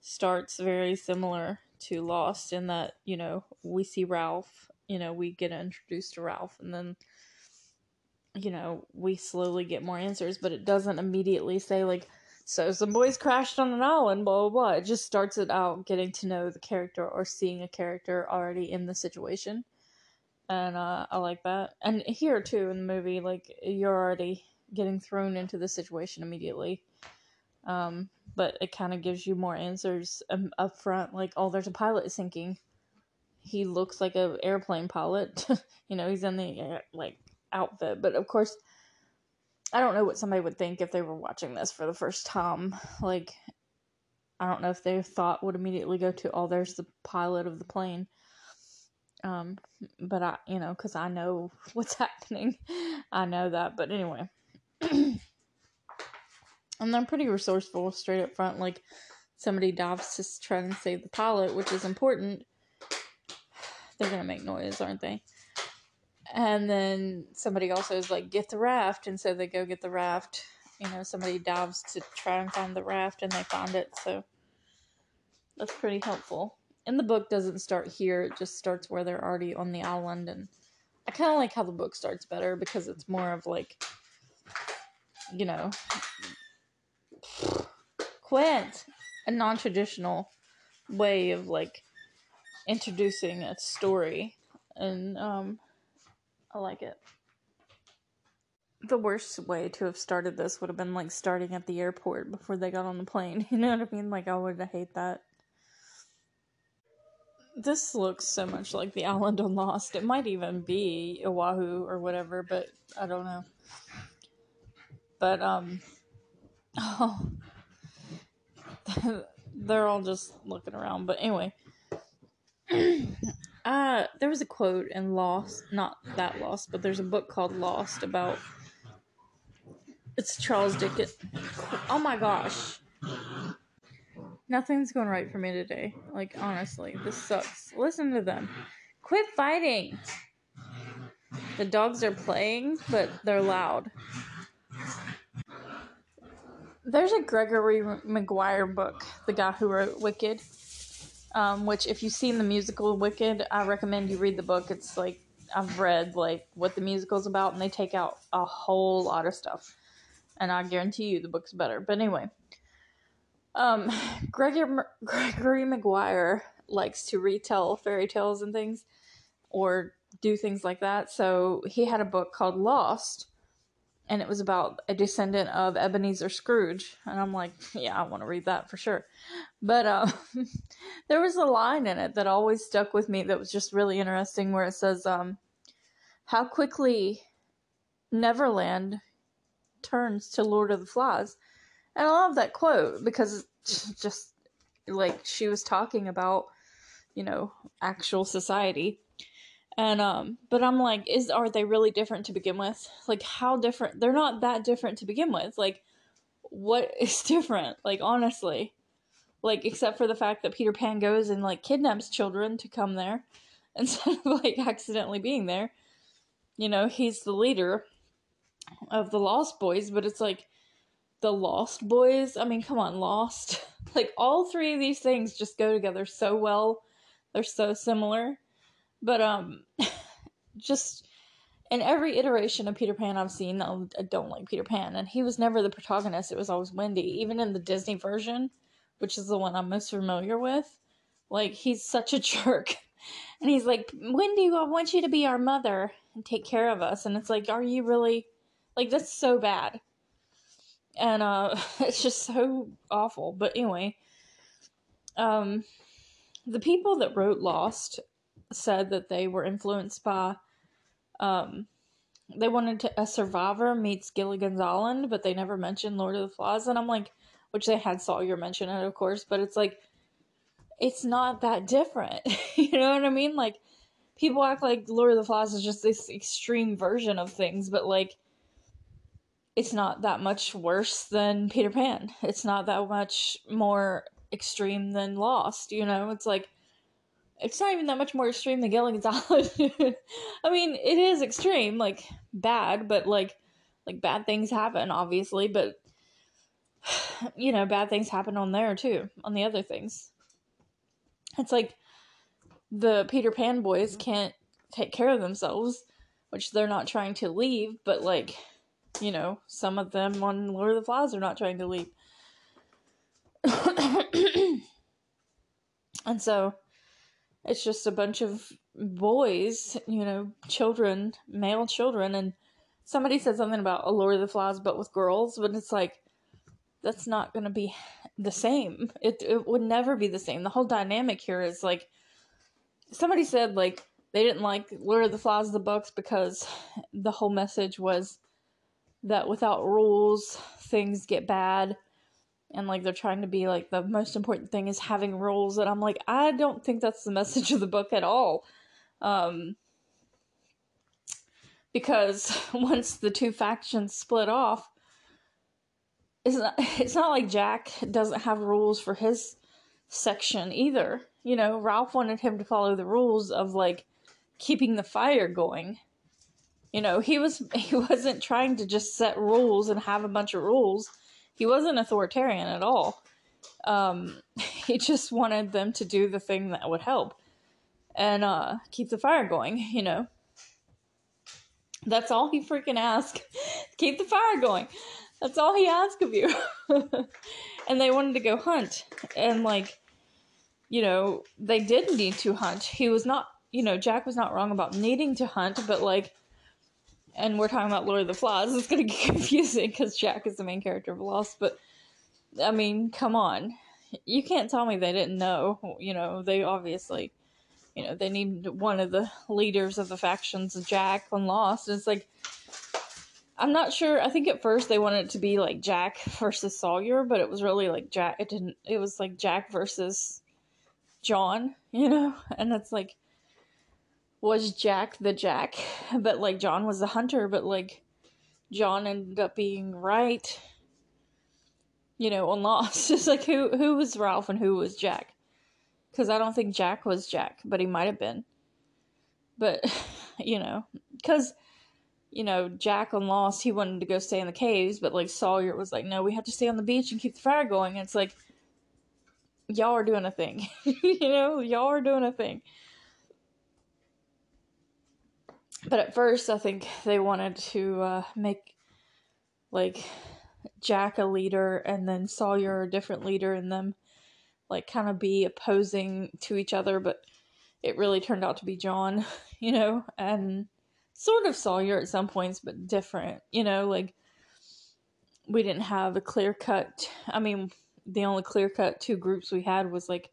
starts very similar to Lost in that, you know, we see Ralph, you know, we get introduced to Ralph and then you know, we slowly get more answers, but it doesn't immediately say, like, so some boys crashed on an island, blah, blah, blah. It just starts it out getting to know the character or seeing a character already in the situation. And uh, I like that. And here, too, in the movie, like, you're already getting thrown into the situation immediately. Um, but it kind of gives you more answers um, up front. Like, oh, there's a pilot sinking. He looks like a airplane pilot. you know, he's in the, like, outfit. But of course, I don't know what somebody would think if they were watching this for the first time. Like, I don't know if their thought would immediately go to, oh, there's the pilot of the plane. Um, but I, you know, because I know what's happening, I know that. But anyway, and they're pretty resourceful straight up front. Like, somebody dives to try and save the pilot, which is important. They're gonna make noise, aren't they? And then somebody also is like get the raft. And so they go get the raft. You know somebody dives to try and find the raft and they find it. So that's pretty helpful. And the book doesn't start here. It just starts where they're already on the island. And i kind of like how the book starts better because it's more of like you know quint a non-traditional way of like introducing a story. And um I like it. The worst way to have started this would have been like starting at the airport before they got on the plane. You know what I mean? Like, I would hate that. This looks so much like the island on Lost. It might even be Oahu or whatever, but I don't know. But, um, oh, they're all just looking around. But anyway, uh, there was a quote in Lost, not that Lost, but there's a book called Lost about. It's Charles Dickens. Oh my gosh. Nothing's going right for me today. Like, honestly, this sucks. Listen to them. Quit fighting! The dogs are playing, but they're loud. There's a Gregory Maguire book, the guy who wrote Wicked um, which if you've seen the musical Wicked, I recommend you read the book. It's like I've read like what the musical's about, and they take out a whole lot of stuff, and I guarantee you the book's better. But anyway, um, Gregory Gregory Maguire likes to retell fairy tales and things, or do things like that. So he had a book called Lost, and it was about a descendant of Ebenezer Scrooge. And I'm like, yeah, I want to read that for sure. But uh, there was a line in it that always stuck with me that was just really interesting where it says, um, How quickly Neverland turns to Lord of the Flies. And I love that quote because it's just like she was talking about, you know, actual society and um but i'm like is are they really different to begin with? Like how different they're not that different to begin with. Like what is different? Like honestly. Like except for the fact that peter pan goes and like kidnaps children to come there instead of like accidentally being there. You know he's the leader of the lost boys but it's like the lost boys? I mean come on lost. Like all three of these things just go together so well. They're so similar but um, just in every iteration of Peter Pan I've seen, I don't like Peter Pan, and he was never the protagonist. It was always Wendy. Even in the Disney version, which is the one I'm most familiar with, like he's such a jerk, and he's like, Wendy, I want you to be our mother and take care of us, and it's like, are you really? Like that's so bad, and uh, it's just so awful. But anyway, um, the people that wrote Lost said that they were influenced by um they wanted to, a survivor meets Gilligan's Island, but they never mentioned Lord of the Flies, and I'm like, which they had Sawyer mention it, of course, but it's like, it's not that different. you know what I mean? Like, people act like Lord of the Flies is just this extreme version of things, but like, it's not that much worse than Peter Pan. It's not that much more extreme than Lost. You know, it's like it's not even that much more extreme than Gilligan's Island. I mean, it is extreme, like bad, but like like bad things happen, obviously, but you know, bad things happen on there too, on the other things. It's like the Peter Pan boys mm-hmm. can't take care of themselves, which they're not trying to leave, but like, you know, some of them on Lord of the Flies are not trying to leave. and so it's just a bunch of boys, you know, children, male children, and somebody said something about a Lord of the Flies, but with girls, but it's like that's not going to be the same. It it would never be the same. The whole dynamic here is like somebody said like they didn't like Lord of the Flies the books because the whole message was that without rules things get bad and like they're trying to be like the most important thing is having rules and I'm like I don't think that's the message of the book at all. Um because once the two factions split off it's not it's not like Jack doesn't have rules for his section either. You know, Ralph wanted him to follow the rules of like keeping the fire going. You know, he was he wasn't trying to just set rules and have a bunch of rules. He wasn't authoritarian at all. Um, he just wanted them to do the thing that would help and uh, keep the fire going. You know, that's all he freaking asked. keep the fire going. That's all he asked of you. and they wanted to go hunt. And, like, you know, they did need to hunt. He was not, you know, Jack was not wrong about needing to hunt, but, like, and we're talking about Lord of the Flies. It's going to get confusing because Jack is the main character of Lost. But, I mean, come on. You can't tell me they didn't know. You know, they obviously, you know, they need one of the leaders of the factions, Jack, on Lost. And it's like, I'm not sure. I think at first they wanted it to be like Jack versus Sawyer, but it was really like Jack. It didn't. It was like Jack versus John, you know. And it's like, was Jack the Jack? But like John was the hunter, but like John ended up being right. You know, on Lost. It's like who who was Ralph and who was Jack? Because I don't think Jack was Jack, but he might have been. But you know, because you know, Jack on Lost, he wanted to go stay in the caves, but like Sawyer was like, no, we have to stay on the beach and keep the fire going. And it's like, y'all are doing a thing. you know, y'all are doing a thing. But at first, I think they wanted to uh, make like Jack a leader and then Sawyer a different leader and them like kind of be opposing to each other, but it really turned out to be John, you know, and sort of Sawyer at some points, but different. You know, like we didn't have a clear cut. I mean, the only clear cut two groups we had was like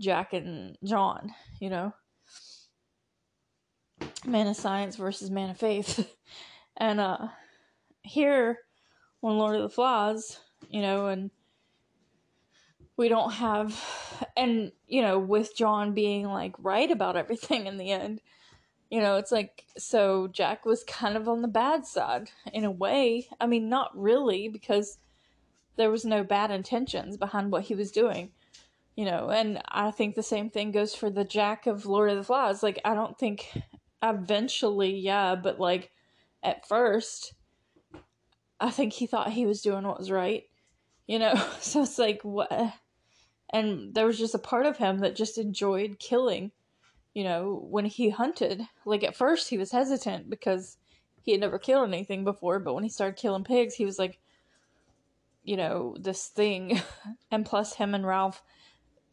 Jack and John. You know, man of science versus man of faith, and uh, here on Lord of the Flies, you know, and we don't have and you know with john being like right about everything in the end you know, it's like, so Jack was kind of on the bad side in a way. I mean, not really, because there was no bad intentions behind what he was doing. You know, and I think the same thing goes for the Jack of Lord of the Flies. Like, I don't think eventually, yeah, but like at first, I think he thought he was doing what was right. You know, so it's like, what? And there was just a part of him that just enjoyed killing you know, when he hunted, like at first he was hesitant because he had never killed anything before, but when he started killing pigs, he was like, you know, this thing. and plus, him and Ralph.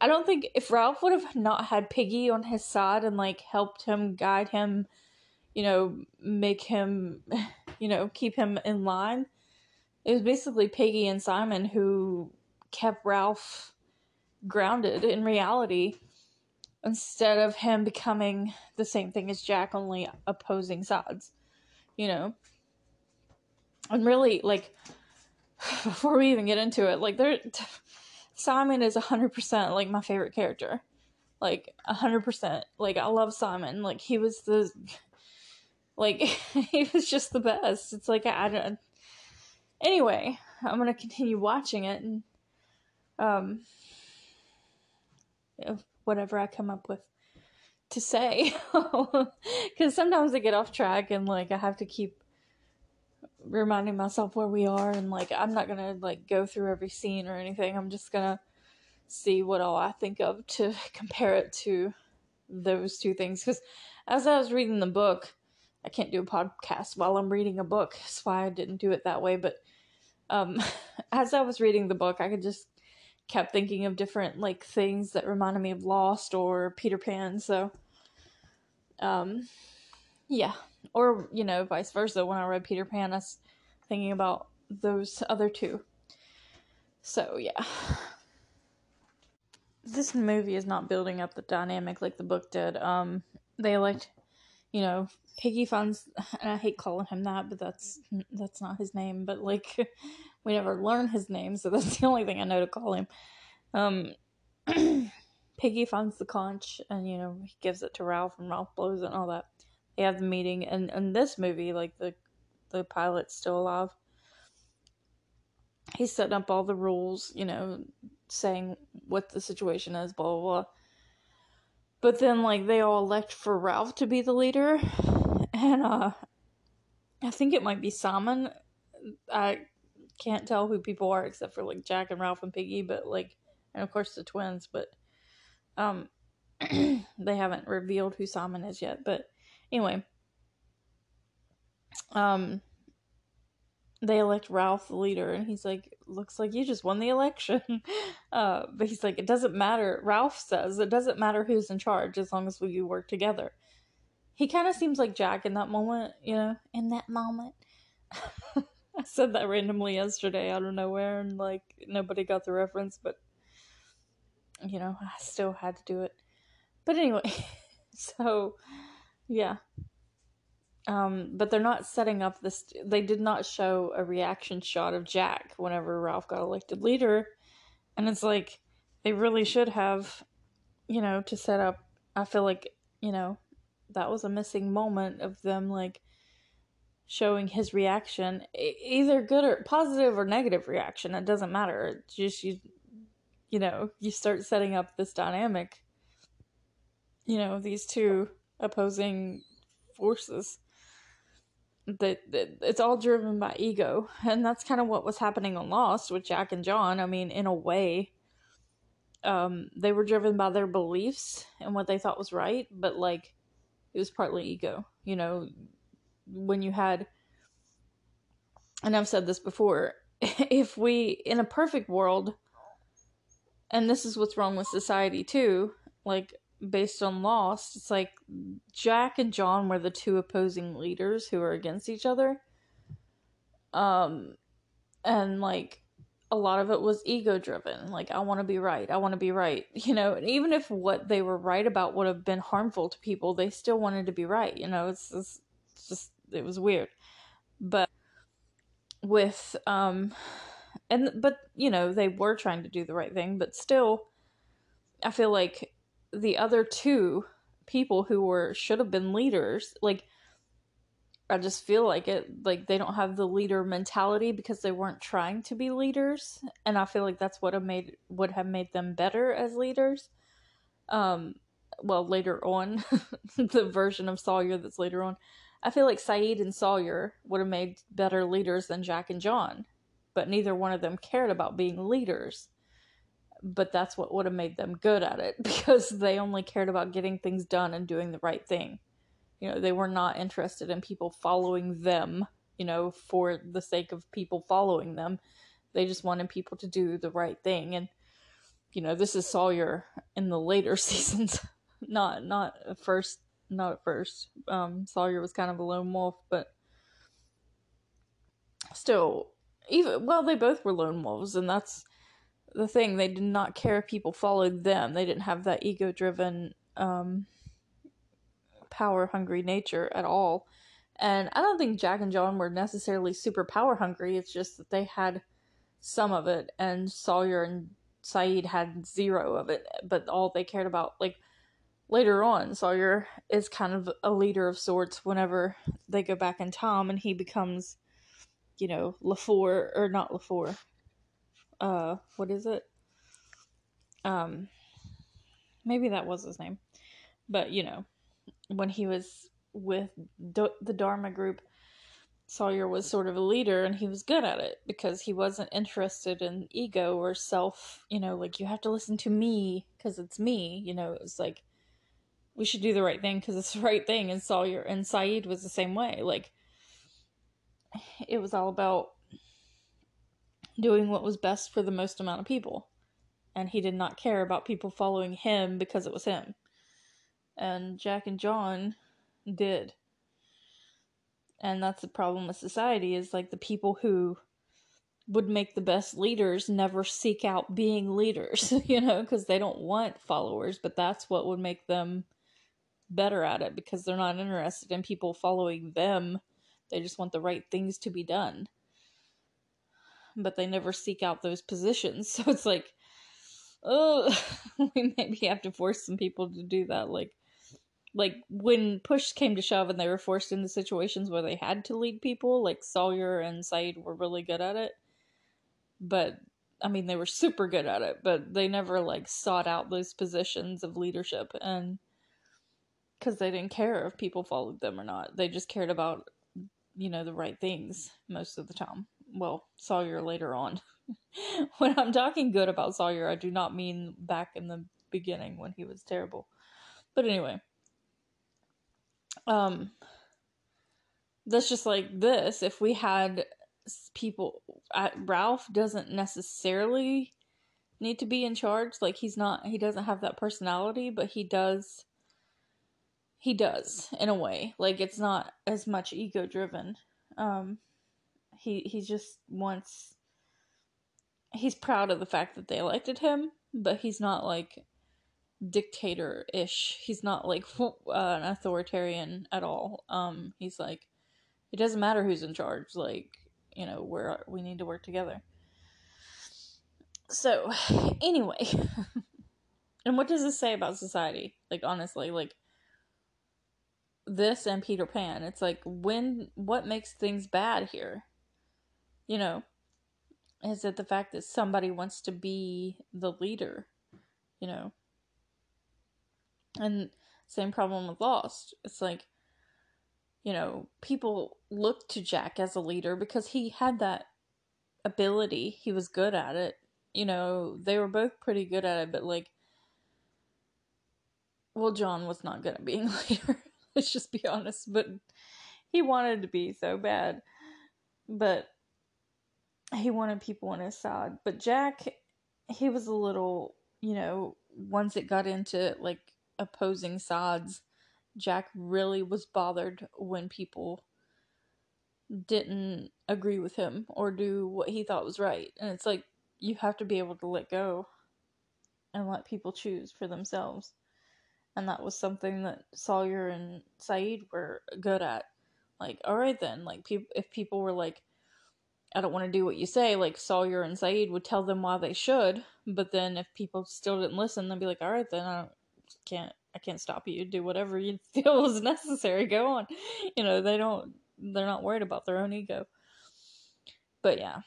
I don't think if Ralph would have not had Piggy on his side and like helped him, guide him, you know, make him, you know, keep him in line, it was basically Piggy and Simon who kept Ralph grounded in reality instead of him becoming the same thing as Jack, only opposing sides, you know. And really, like, before we even get into it, like, there, Simon is hundred percent like my favorite character, like hundred percent. Like, I love Simon. Like, he was the, like, he was just the best. It's like I don't. Anyway, I'm gonna continue watching it and, um whatever I come up with to say because sometimes I get off track and like I have to keep reminding myself where we are and like I'm not gonna like go through every scene or anything. I'm just gonna see what all I think of to compare it to those two things because as I was reading the book, I can't do a podcast while I'm reading a book. That's why I didn't do it that way. But um, as I was reading the book, I could just kept thinking of different like things that reminded me of Lost or Peter Pan. So, um, yeah, or you know, vice versa. When I read Peter Pan, I was thinking about those other two. So yeah, this movie is not building up the dynamic like the book did. Um, they like, you know, Piggy finds, and I hate calling him that, but that's that's not his name. But like, we never learn his name, so that's the only thing I know to call him. Um, Piggy finds the conch, and you know he gives it to Ralph, and Ralph blows it and all that. They have the meeting, and in this movie, like the the pilot's still alive. He's setting up all the rules, you know, saying what the situation is, blah blah blah. But then, like, they all elect for Ralph to be the leader, and uh, I think it might be Simon. I can't tell who people are except for like Jack and Ralph and Piggy, but like, and of course the twins, but um, they haven't revealed who Simon is yet. But anyway, um, they elect Ralph the leader, and he's like, "Looks like you just won the election." uh, but he's like, "It doesn't matter." Ralph says, "It doesn't matter who's in charge as long as we work together." He kind of seems like Jack in that moment, you know, in that moment. I said that randomly yesterday out of nowhere, and like nobody got the reference, but you know, I still had to do it. But anyway, so yeah. Um, but they're not setting up this. They did not show a reaction shot of Jack whenever Ralph got elected leader, and it's like they really should have, you know, to set up. I feel like you know that was a missing moment of them like showing his reaction, either good or positive or negative reaction. It doesn't matter. It's just you, you know, you start setting up this dynamic. You know, these two opposing forces. That, it's all driven by ego, and that's kind of what was happening on Lost with Jack and John. I mean, in a way, um, they were driven by their beliefs and what they thought was right, but like it was partly ego. You know, when you had and I've said this before, if we in a perfect world and this is what's wrong with society too, like based on Lost, it's like Jack and John were the two opposing leaders who were against each other. Um and like a lot of it was ego driven. Like I want to be right. I want to be right. You know, and even if what they were right about would have been harmful to people, they still wanted to be right. You know, it's, it's just it was weird. But with um and but you know, they were trying to do the right thing, but still I feel like the other two people who were should have been leaders, like I just feel like it like they don't have the leader mentality because they weren't trying to be leaders and I feel like that's what have made would have made them better as leaders. Um well later on the version of Sawyer that's later on I feel like Sayid and Sawyer would have made better leaders than Jack and John, but neither one of them cared about being leaders. But that's what would have made them good at it because they only cared about getting things done and doing the right thing. You know, they were not interested in people following them, you know, for the sake of people following them. They just wanted people to do the right thing. And, you know, this is Sawyer in the later seasons, not not first not at first. Um, Sawyer was kind of a lone wolf, but still, even well, they both were lone wolves, and that's the thing. They did not care if people followed them. They didn't have that ego-driven, um, power-hungry nature at all. And I don't think Jack and John were necessarily super power hungry. It's just that they had some of it, and Sawyer and Sayid had zero of it. But all they cared about, like later on, Sawyer is kind of a leader of sorts whenever they go back in time and he becomes, you know, LaFour, or not LaFour. Uh, what is it? Um, maybe that was his name. But, you know, when he was with D- the Dharma group, Sawyer was sort of a leader and he was good at it because he wasn't interested in ego or self, you know, like you have to listen to me because it's me, you know, it was like we should do the right thing because it's the right thing. And Sawyer and Sayid was the same way. Like, it was all about doing what was best for the most amount of people. And he did not care about people following him because it was him. And Jack and John did. And that's the problem with society is like the people who would make the best leaders never seek out being leaders, you know, because they don't want followers, but that's what would make them better at it because they're not interested in people following them. They just want the right things to be done. But they never seek out those positions. So it's like, oh, we maybe have to force some people to do that. Like, like when push came to shove and they were forced into situations where they had to lead people, like Sawyer and Sayid were really good at it but I mean, they were super good at it, but they never like sought out those positions of leadership and because they didn't care if people followed them or not. They just cared about, you know, the right things most of the time. Well, Sawyer later on. when I'm talking good about Sawyer, I do not mean back in the beginning when he was terrible. But anyway, um, that's just like this. If we had people uh, Ralph doesn't necessarily need to be in charge like he's not he doesn't have that personality but he does he does in a way like it's not as much ego driven um he he just wants he's proud of the fact that they elected him but he's not like dictator ish he's not like uh, an authoritarian at all. Um he's like it doesn't matter who's in charge like you know where we need to work together. So anyway. And what does this say about society? Like honestly like this and peter pan it's like when what makes things bad here you know is it the fact that somebody wants to be the leader you know and same problem with lost it's like you know, people looked to Jack as a leader because he had that ability. He was good at it. You know, they were both pretty good at it, but like, well, John was not good at being a leader. Let's just be honest. But he wanted to be so bad. But he wanted people on his side. But Jack, he was a little, you know, once it got into like opposing sides Jack really was bothered when people didn't agree with him or do what he thought was right. And it's like you have to be able to let go and let people choose for themselves. And that was something that Sawyer and Sayid were good at. Like, all right then, like people if people were like I don't want to do what you say, like Sawyer and Sayid would tell them why they should, but then if people still didn't listen, they'd be like, "All right, then I can't I can't stop you. Do whatever you feel is necessary. Go on. You know, they don't they're not worried about their own ego. But yeah.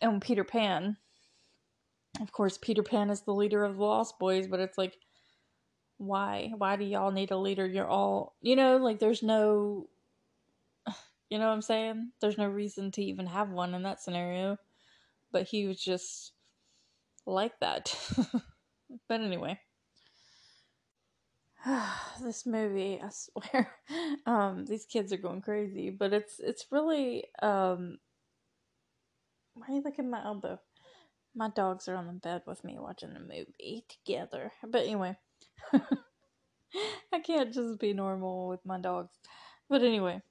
And Peter Pan, of course, Peter Pan is the leader of the Lost Boys, but it's like why? Why do y'all need a leader? You're all, you know, like there's no you know what I'm saying? There's no reason to even have one in that scenario. But he was just like that. but anyway. this movie, I swear, um, these kids are going crazy. But it's it's really um. Why are you looking at my elbow? My dogs are on the bed with me watching the movie together. But anyway, I can't just be normal with my dogs. But anyway,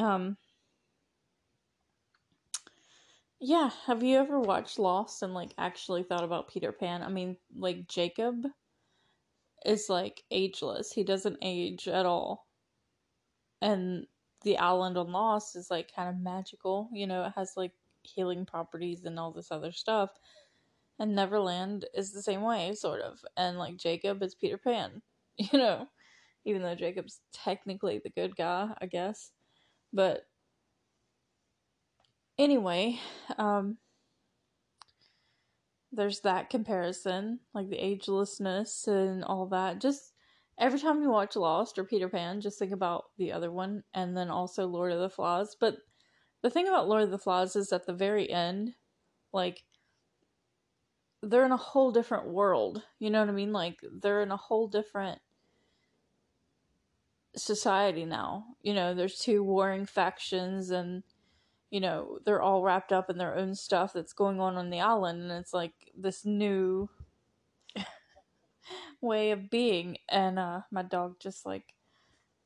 um, yeah. Have you ever watched Lost and like actually thought about Peter Pan? I mean, like Jacob is like ageless. He doesn't age at all. And the island on Lost is like kind of magical, you know, it has like healing properties and all this other stuff. And Neverland is the same way, sort of. And like Jacob is Peter Pan, you know, even though Jacob's technically the good guy, I guess. But anyway, um, there's that comparison, like the agelessness and all that. Just every time you watch Lost or Peter Pan, just think about the other one and then also Lord of the Flies. But the thing about Lord of the Flies is at the very end, like they're in a whole different world. You know what I mean? Like they're in a whole different society now. You know, there's two warring factions and you know, they're all wrapped up in their own stuff that's going on on the island and it's like this new way of being. And uh my dog just like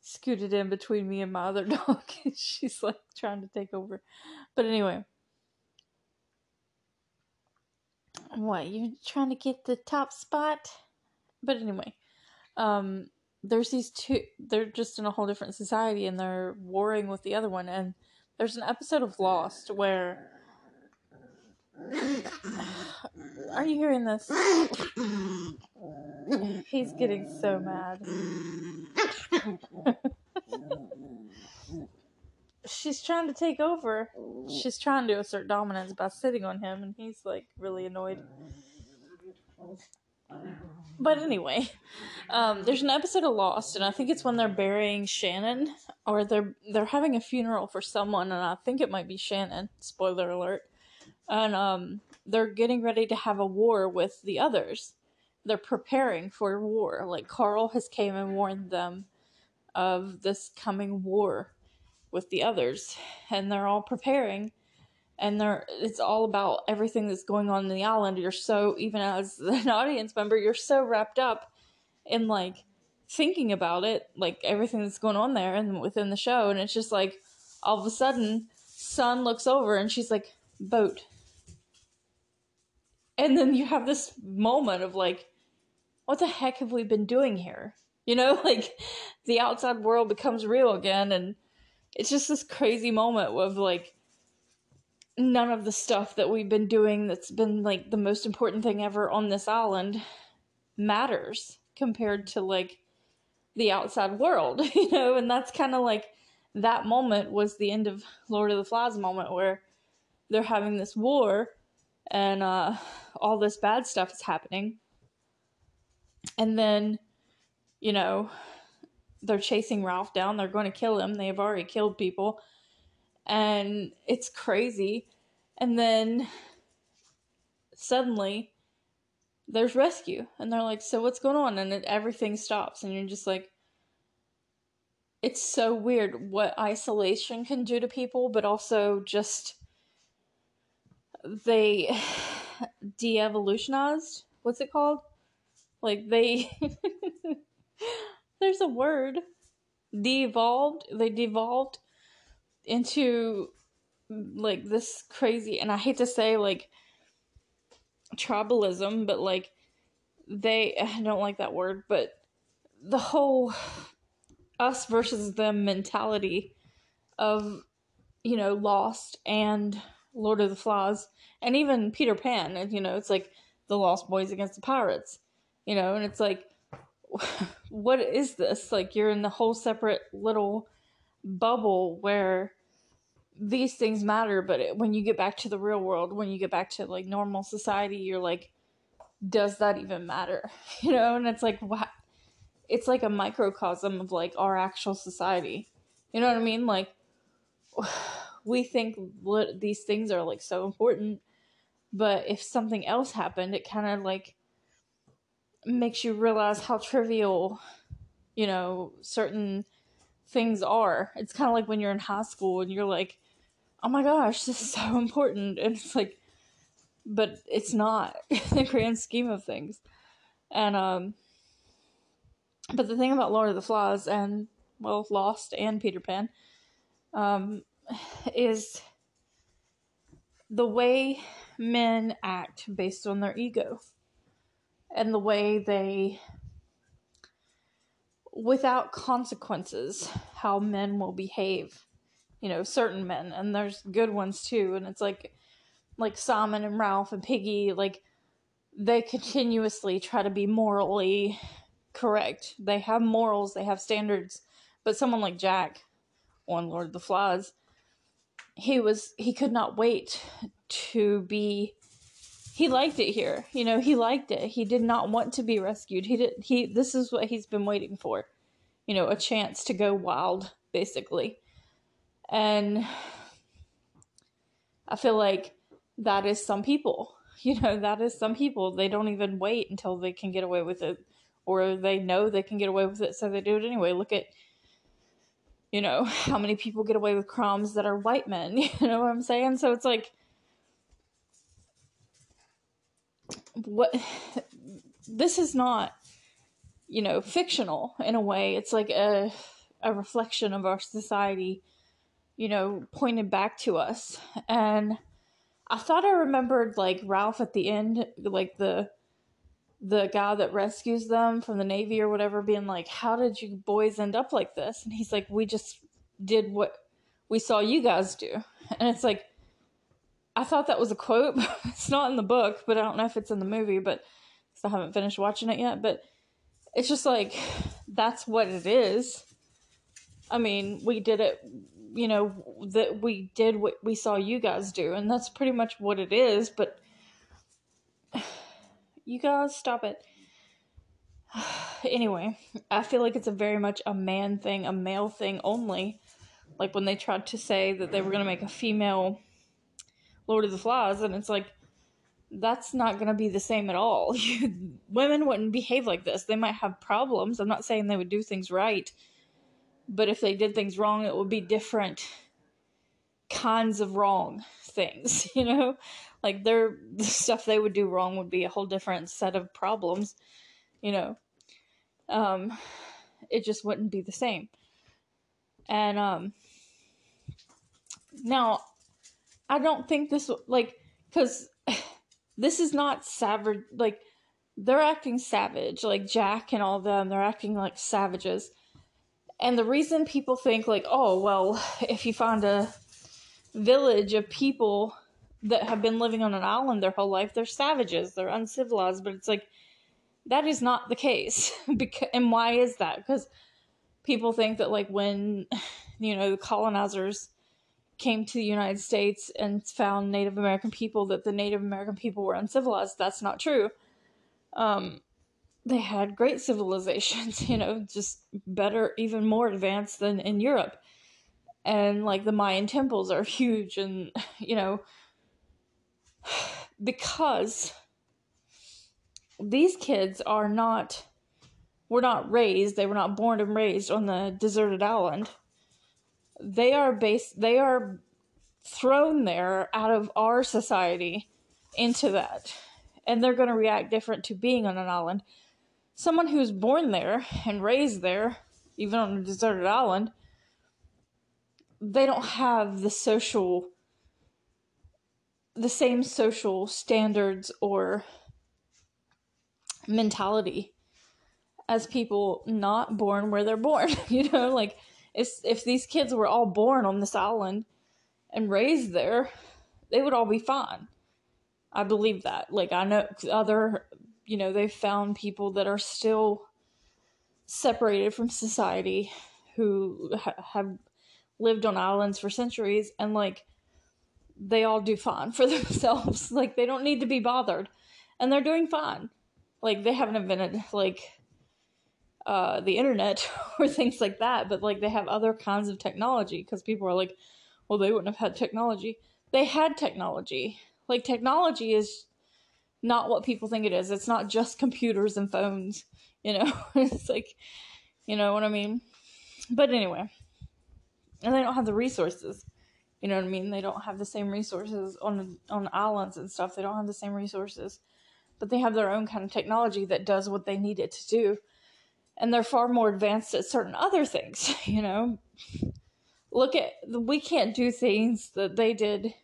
scooted in between me and my other dog and she's like trying to take over. But anyway. What you trying to get the top spot? But anyway um there's these two they're just in a whole different society and they're warring with the other one. And there's an episode of lost where are you hearing this? He's getting so mad. She's trying to take over. She's trying to assert dominance by sitting on him and he's like really annoyed but anyway, um, there's an episode of Lost, and I think it's when they're burying Shannon, or they're they're having a funeral for someone, and I think it might be Shannon. Spoiler alert! And um, they're getting ready to have a war with the others. They're preparing for war. Like Karl has came and warned them of this coming war with the others, and they're all preparing and there it's all about everything that's going on in the island. You're so even as an audience member you're so wrapped up in like thinking about it like everything that's going on there and within the show. And it's just like all of a sudden Sun looks over and she's like boat. And then you have this moment of like what the heck have we been doing here? You know like the outside world becomes real again. And it's just this crazy moment of like none of the stuff that we've been doing that's been like the most important thing ever on this island matters compared to like the outside world, you know, and that's kind of like that moment was the end of Lord of the Flies moment where they're having this war and uh all this bad stuff is happening. And then, you know, they're chasing Ralph down, they're going to kill him. They have already killed people and it's crazy. And then suddenly there's rescue, and they're like, "So what's going on?" And it, everything stops, and you're just like, it's so weird what isolation can do to people, but also just they de-evolutionized. What's it called? Like they there's a word. De-evolved. They devolved into like this crazy and I hate to say like tribalism, but like they I don't like that word, but the whole us versus them mentality of you know Lost and Lord of the Flies and even Peter Pan and you know it's like the Lost Boys against the pirates you know and it's like what is this? Like you're in the whole separate little bubble where these things matter but it, when you get back to the real world when you get back to like normal society you're like does that even matter? You know and it's like what it's like a microcosm of like our actual society. You know what i mean? Like we think what, these things are like so important but if something else happened it kind of like makes you realize how trivial you know certain things are. It's kind of like when you're in high school and you're like, oh my gosh, this is so important. And it's like, but it's not in the grand scheme of things. And, um, but the thing about Lord of the Flies and, well, Lost and Peter Pan, um, is the way men act based on their ego and the way they without consequences how men will behave you know certain men and there's good ones too and it's like like Simon and Ralph and Piggy like they continuously try to be morally correct they have morals they have standards but someone like Jack on Lord of the Flies he was he could not wait to be he liked it here. You know, he liked it. He did not want to be rescued. He did he this is what he's been waiting for. You know, a chance to go wild basically. And I feel like that is some people. You know, that is some people. They don't even wait until they can get away with it or they know they can get away with it so they do it anyway. Look at you know, how many people get away with crimes that are white men, you know what I'm saying? So it's like what this is not you know fictional in a way it's like a a reflection of our society you know pointed back to us and i thought i remembered like ralph at the end like the the guy that rescues them from the navy or whatever being like how did you boys end up like this and he's like we just did what we saw you guys do and it's like I thought that was a quote. it's not in the book, but I don't know if it's in the movie, but I haven't finished watching it yet. But it's just like, that's what it is. I mean, we did it, you know, that we did what we saw you guys do, and that's pretty much what it is. But you guys, stop it. anyway, I feel like it's a very much a man thing, a male thing only. Like when they tried to say that they were going to make a female Lord of the Flies, and it's like that's not going to be the same at all. Women wouldn't behave like this. They might have problems. I'm not saying they would do things right, but if they did things wrong, it would be different kinds of wrong things, you know? Like their the stuff they would do wrong would be a whole different set of problems, you know. Um it just wouldn't be the same. And um now I don't think this like because this is not savage. Like they're acting savage, like Jack and all them. They're acting like savages. And the reason people think like, oh well, if you find a village of people that have been living on an island their whole life, they're savages. They're uncivilized. But it's like that is not the case. and why is that? Because people think that like when you know the colonizers came to the United States and found Native American people that the Native American people were uncivilized. That's not true. Um, they had great civilizations, you know, just better, even more advanced than in Europe. And like the Mayan temples are huge, and you know, because these kids are not, were not raised, they were not born and raised on the deserted island. They are based they are thrown there out of our society into that. And they're going to react different to being on an island someone who's born there and raised there even on a deserted island they don't have the social the same social standards or mentality as people not born where they're born you know like if if these kids were all born on this island and raised there, they would all be fine. I believe that. Like I know other, you know, they've found people that are still separated from society who ha- have lived on islands for centuries and like they all do fine for themselves. like they don't need to be bothered and they're doing fine. Like they haven't invented like uh, the internet or things like that, but like they have other kinds of technology because people are like, well, they wouldn't have had technology. They had technology. Like technology is not what people think it is. It's not just computers and phones, you know. it's like, you know what I mean? But anyway, and they don't have the resources. You know what I mean? They don't have the same resources on on islands and stuff. They don't have the same resources, but they have their own kind of technology that does what they need it to do and they're far more advanced at certain other things, you know. Look at we can't do things that they did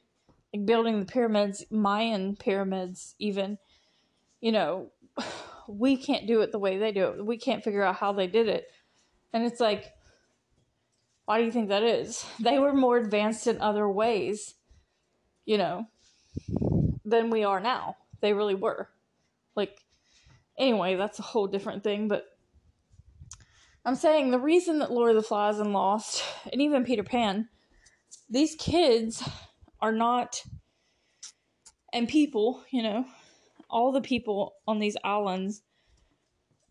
like building the pyramids, Mayan pyramids even. You know, we can't do it the way they do it. We can't figure out how they did it. And it's like why do you think that is? They were more advanced in other ways, you know, than we are now. They really were. Like anyway, that's a whole different thing, but I'm saying the reason that Lord of the Flies and Lost, and even Peter Pan, these kids are not, and people, you know, all the people on these islands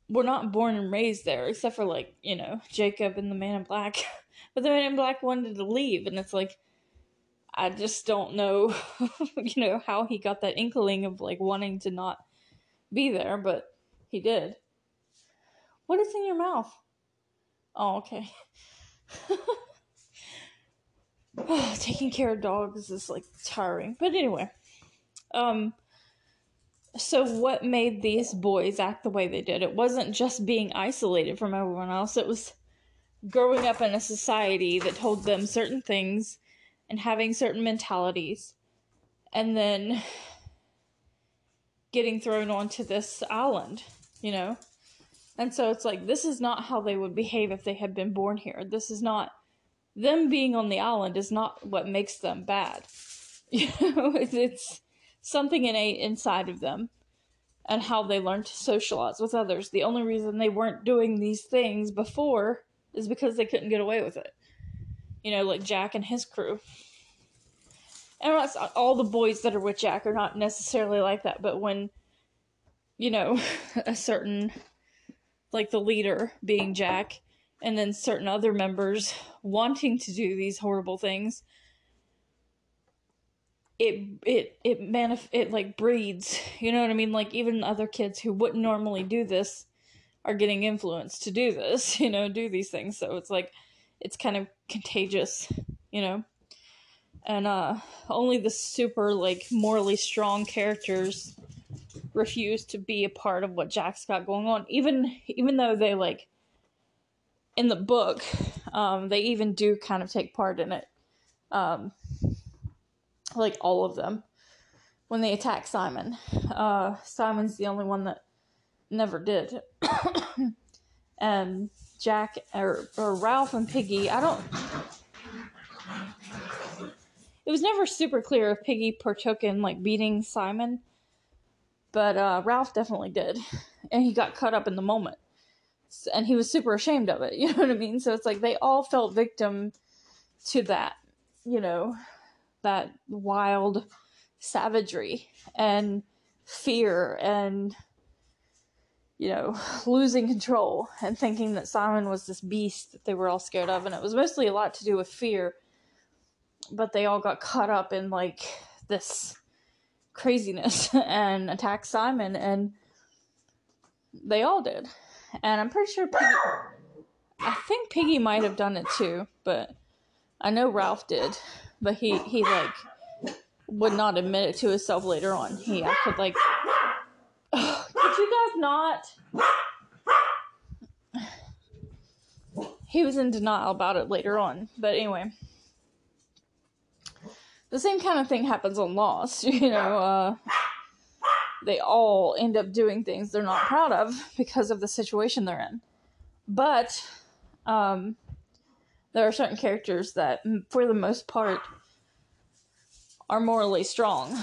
were not born and raised there, except for like, you know, Jacob and the man in black. but the man in black wanted to leave, and it's like, I just don't know, you know, how he got that inkling of like wanting to not be there, but he did. What is in your mouth? Oh, okay. taking care of dogs is like tiring. But anyway, um, so what made these boys act the way they did? It wasn't just being isolated from everyone else. It was growing up in a society that told them certain things and having certain mentalities, and then getting thrown onto this island, you know. And so it's like this is not how they would behave if they had been born here. This is not them being on the island is not what makes them bad. You know, it's, it's something innate inside of them and how they learn to socialize with others. The only reason they weren't doing these things before is because they couldn't get away with it. You know, like Jack and his crew. And all the boys that are with Jack are not necessarily like that, but when, you know, a certain, like the leader being Jack, and then certain other members wanting to do these horrible things it it it manif- it like breeds you know what i mean? Like even other kids who wouldn't normally do this are getting influenced to do this you know do these things. So it's like it's kind of contagious you know? And uh only the super like morally strong characters refuse to be a part of what jack's got going on. Even even though they like in the book, um, they even do kind of take part in it. Um, like all of them. When they attack Simon. Uh, Simon's the only one that never did. and Jack, or, or Ralph and Piggy, I don't. It was never super clear if Piggy partook in like beating Simon, but uh, Ralph definitely did, and he got caught up in the moment and he was super ashamed of it. You know what I mean? So it's like they all felt victim to that, you know, that wild savagery and fear and you know, losing control and thinking that Simon was this beast that they were all scared of. And it was mostly a lot to do with fear. But they all got caught up in like this craziness and attacked Simon. And they all did and I'm pretty sure Piggy. I think Piggy might have done it too, but I know Ralph did. But he he like would not admit it to himself later on. He acted like, oh, could you guys not? He was in denial about it later on. But anyway, the same kind of thing happens on Lost. You know, uh, they all end up doing things they're not proud of because of the situation they're in. But um, there are certain characters that, for the most part, are morally strong.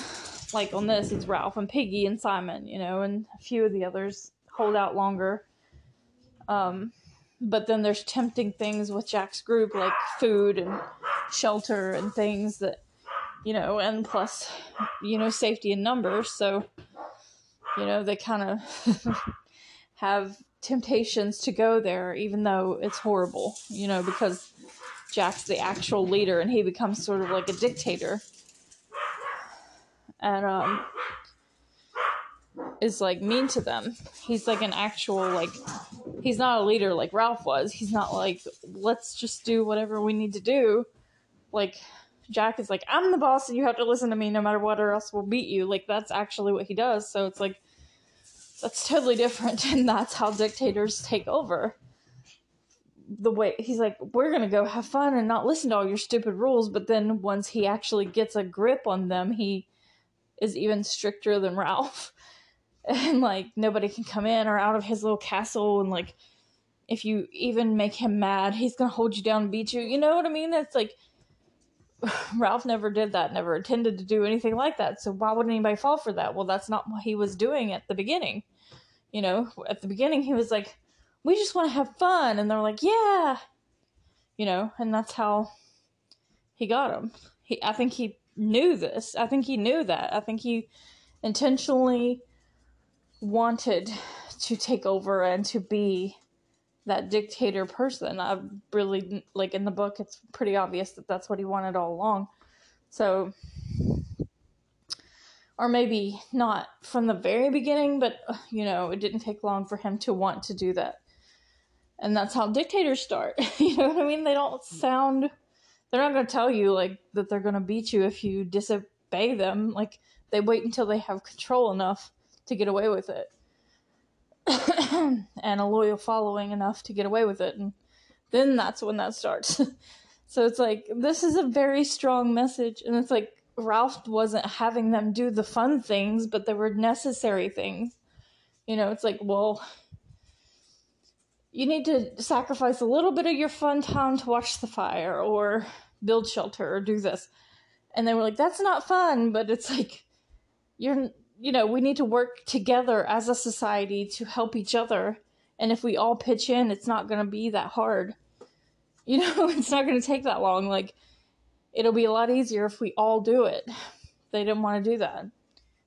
Like on this, it's Ralph and Piggy and Simon, you know, and a few of the others hold out longer. Um, but then there's tempting things with Jack's group, like food and shelter and things that, you know, and plus, you know, safety in numbers. So you know, they kind of have temptations to go there, even though it's horrible, you know, because Jack's the actual leader and he becomes sort of like a dictator. And, um, is like mean to them. He's like an actual, like, he's not a leader like Ralph was. He's not like, let's just do whatever we need to do. Like, Jack is like, I'm the boss and you have to listen to me no matter what or else we'll beat you. Like, that's actually what he does. So it's like, that's totally different and that's how dictators take over. The way he's like we're gonna go have fun and not listen to all your stupid rules but then once he actually gets a grip on them he is even stricter than ralph. And like nobody can come in or out of his little castle and like if you even make him mad he's gonna hold you down and beat you. You know what i mean? It's like Ralph never did that, never intended to do anything like that. So why would anybody fall for that? Well, that's not what he was doing at the beginning. You know, at the beginning he was like, "We just want to have fun," and they're like, "Yeah," you know, and that's how he got him. He, I think he knew this. I think he knew that. I think he intentionally wanted to take over and to be that dictator person. I really like in the book. It's pretty obvious that that's what he wanted all along. So, or maybe not from the very beginning, but you know, it didn't take long for him to want to do that. And that's how dictators start. you know what I mean? They don't sound they're not going to tell you like that they're going to beat you if you disobey them. Like they wait until they have control enough to get away with it. And a loyal following enough to get away with it and then that's when that starts. so it's like this is a very strong message and it's like Ralph wasn't having them do the fun things, but they were necessary things. You know, it's like, well, you need to sacrifice a little bit of your fun time to watch the fire or build shelter or do this. And they were like, that's not fun, but it's like, you're, you know, we need to work together as a society to help each other. And if we all pitch in, it's not going to be that hard. You know, it's not going to take that long. Like, it'll be a lot easier if we all do it. They didn't want to do that.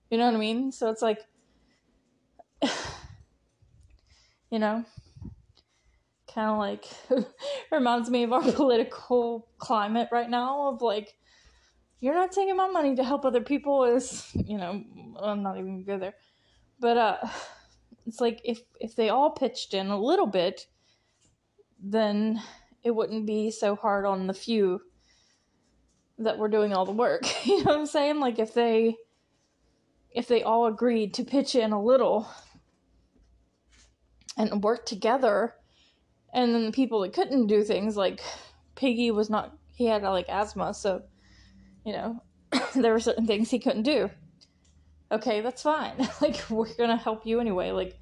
You know what I mean? So it's like, you know, kind of like reminds me of our political climate right now of like you're not taking my money to help other people is you know i'm not even gonna go there. But uh it's like if if they all pitched in a little bit then it wouldn't be so hard on the few that were doing all the work you know what i'm saying? Like if they if they all agreed to pitch in a little and work together and then the people that couldn't do things like Piggy was not he had like asthma, so you know there were certain things he couldn't do. Okay, that's fine. like we're gonna help you anyway. Like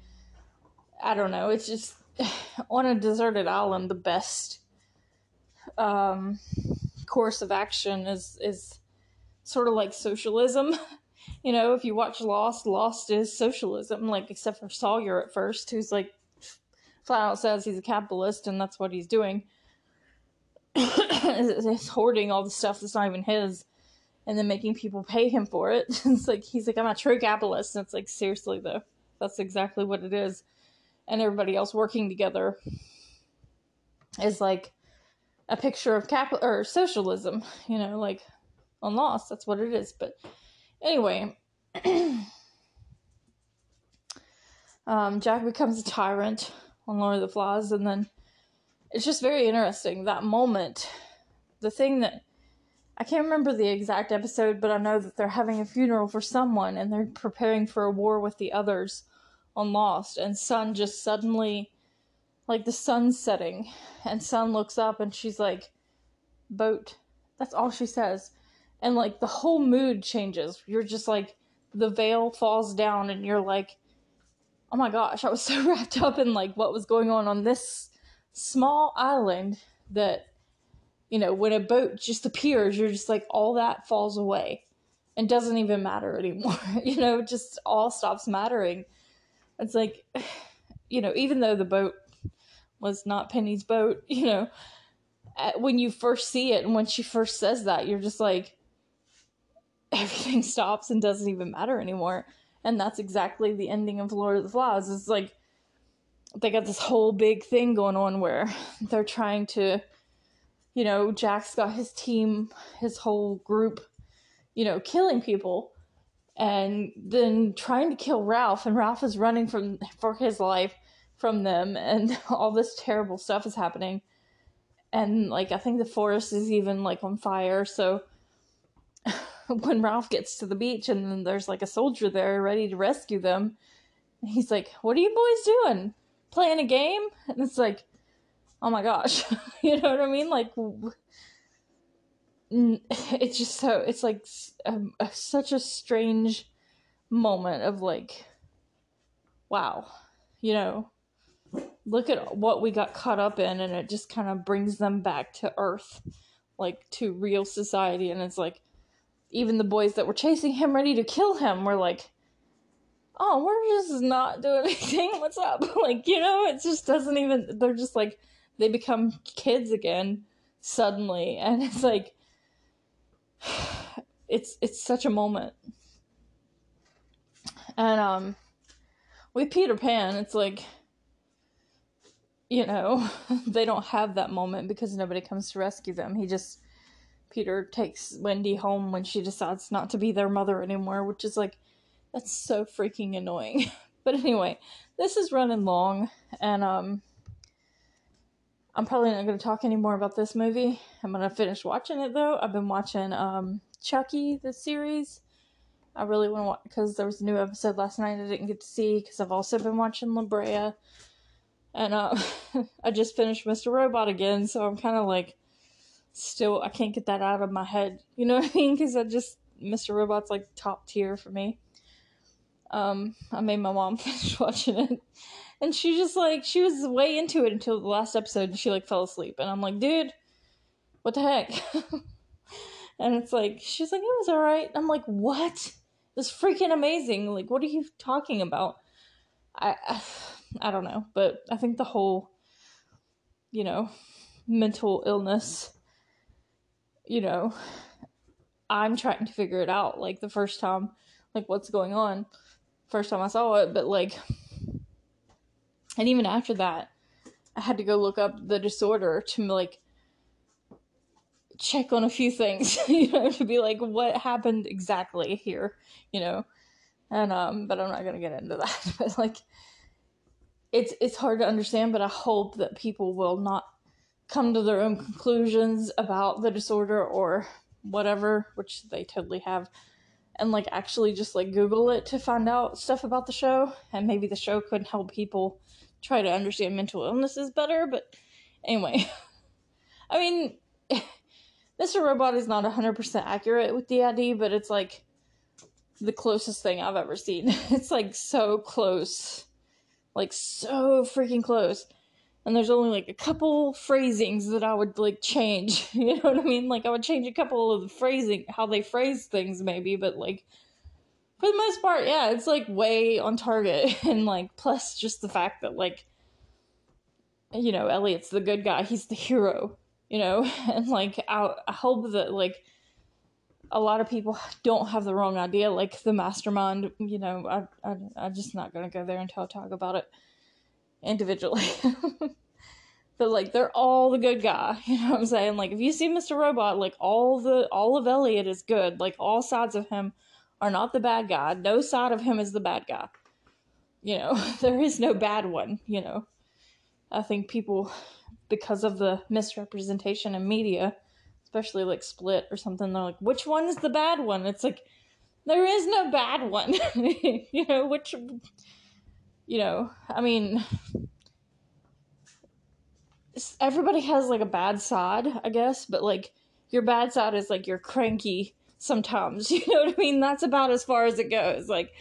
I don't know. It's just on a deserted island, the best um, course of action is is sort of like socialism. you know, if you watch Lost, Lost is socialism. Like except for Sawyer at first, who's like flat out says he's a capitalist and that's what he's doing. He's hoarding all the stuff that's not even his and then making people pay him for it. it's like he's like, I'm a true capitalist. And it's like seriously though. That's exactly what it is. And everybody else working together is like a picture of capital or socialism, you know, like on Lost, that's what it is. But anyway, um, Jack becomes a tyrant on Lord of the Flies, and then it's just very interesting that moment. The thing that I can't remember the exact episode, but I know that they're having a funeral for someone and they're preparing for a war with the others on Lost, and Sun just suddenly, like the sun's setting, and Sun looks up and she's like, "Boat." That's all she says, and like the whole mood changes. You're just like the veil falls down, and you're like oh my gosh, I was so wrapped up in like what was going on on this small island that you know, when a boat just appears, you're just like all that falls away and doesn't even matter anymore. you know, just all stops mattering. It's like you know, even though the boat was not Penny's boat, you know, uh, when you first see it and when she first says that, you're just like everything stops and doesn't even matter anymore and that's exactly the ending of Lord of the Flies. It's like they got this whole big thing going on where they're trying to, you know, Jack's got his team, his whole group, you know, killing people, and then trying to kill Ralph, and Ralph is running from for his life from them, and all this terrible stuff is happening, and like I think the forest is even like on fire, so when Ralph gets to the beach and then there's like a soldier there ready to rescue them. He's like, What are you boys doing? Playing a game? And it's like, Oh my gosh. you know what I mean? Like, it's just so, it's like um, a, such a strange moment of like, wow, you know, look at what we got caught up in and it just kind of brings them back to earth like to real society and it's like even the boys that were chasing him, ready to kill him, were like, "Oh, we're just not doing anything. What's up?" like, you know, it just doesn't even. They're just like they become kids again suddenly, and it's like it's it's such a moment. And um, with Peter Pan, it's like you know they don't have that moment because nobody comes to rescue them. He just Peter takes Wendy home when she decides not to be their mother anymore, which is like, that's so freaking annoying. but anyway, this is running long, and um, I'm probably not going to talk anymore about this movie. I'm going to finish watching it though. I've been watching um, Chucky, the series. I really want to watch because there was a new episode last night I didn't get to see because I've also been watching La Brea. And uh, I just finished Mr. Robot again, so I'm kind of like still, I can't get that out of my head. You know what I mean? Because I just, Mr. Robot's like top tier for me. Um, I made my mom finish watching it. And she just like, she was way into it until the last episode and she like fell asleep. And I'm like, dude, what the heck? and it's like, she's like, it was alright. I'm like, what? It's freaking amazing. Like, what are you talking about? I, I, I don't know, but I think the whole, you know, mental illness, you know, I'm trying to figure it out. Like the first time, like what's going on, first time I saw it, but like, and even after that, I had to go look up the disorder to like check on a few things, you know, to be like, what happened exactly here, you know, and um, but I'm not gonna get into that, but like, it's it's hard to understand, but I hope that people will not come to their own conclusions about the disorder or whatever, which they totally have, and like actually just like Google it to find out stuff about the show, and maybe the show could help people try to understand mental illnesses better. But anyway, I mean, Mr. Robot is not 100% accurate with DID, but it's like the closest thing I've ever seen. It's like so close. Like so freaking close. And there's only like a couple phrasings that I would like change. You know what I mean? Like I would change a couple of the phrasing, how they phrase things maybe, but like for the most part, yeah, it's like way on target. And like plus just the fact that like you know, Elliot's the good guy, he's the hero, you know? And like I, I hope that like a lot of people don't have the wrong idea like the mastermind you know i, I i'm just not gonna go there until i talk about it individually but like they're all the good guy you know what i'm saying like if you see mr robot like all the all of elliot is good like all sides of him are not the bad guy no side of him is the bad guy you know there is no bad one you know i think people because of the misrepresentation in media especially like Split or something. They're like, which one is the bad one? It's like there is no bad one. you know, which you know, I mean everybody has like a bad side, I guess, but like your bad side is like you're cranky sometimes. You know what I mean? That's about as far as it goes. Like,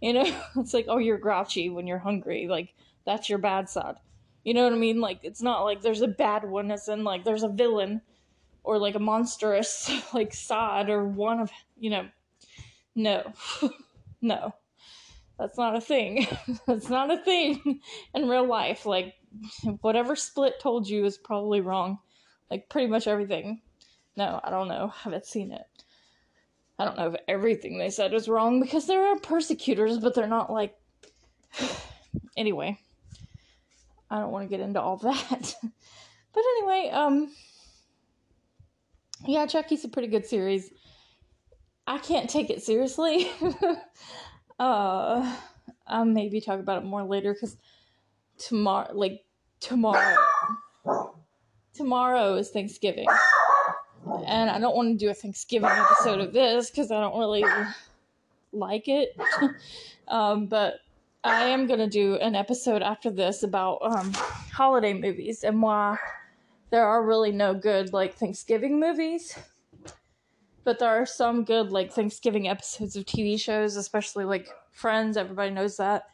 you know, it's like, oh, you're grouchy when you're hungry. Like, that's your bad side. You know what I mean? Like, it's not like there's a bad one, as in, like, there's a villain or like a monstrous like sod or one of you know no no that's not a thing. That's not a thing in real life. Like whatever split told you is probably wrong. Like pretty much everything. No i don't know. I haven't seen it. I don't know if everything they said is wrong because there are persecutors but they're not like anyway. I don't want to get into all that. But anyway um yeah, Chucky's a pretty good series. I can't take it seriously. uh, I'll maybe talk about it more later because tomorrow, like tomorrow, tomorrow is Thanksgiving, and I don't want to do a Thanksgiving episode of this because I don't really like it. um, but I am gonna do an episode after this about um, holiday movies and why there are really no good like Thanksgiving movies. But there are some good like Thanksgiving episodes of TV shows, especially like Friends, everybody knows that.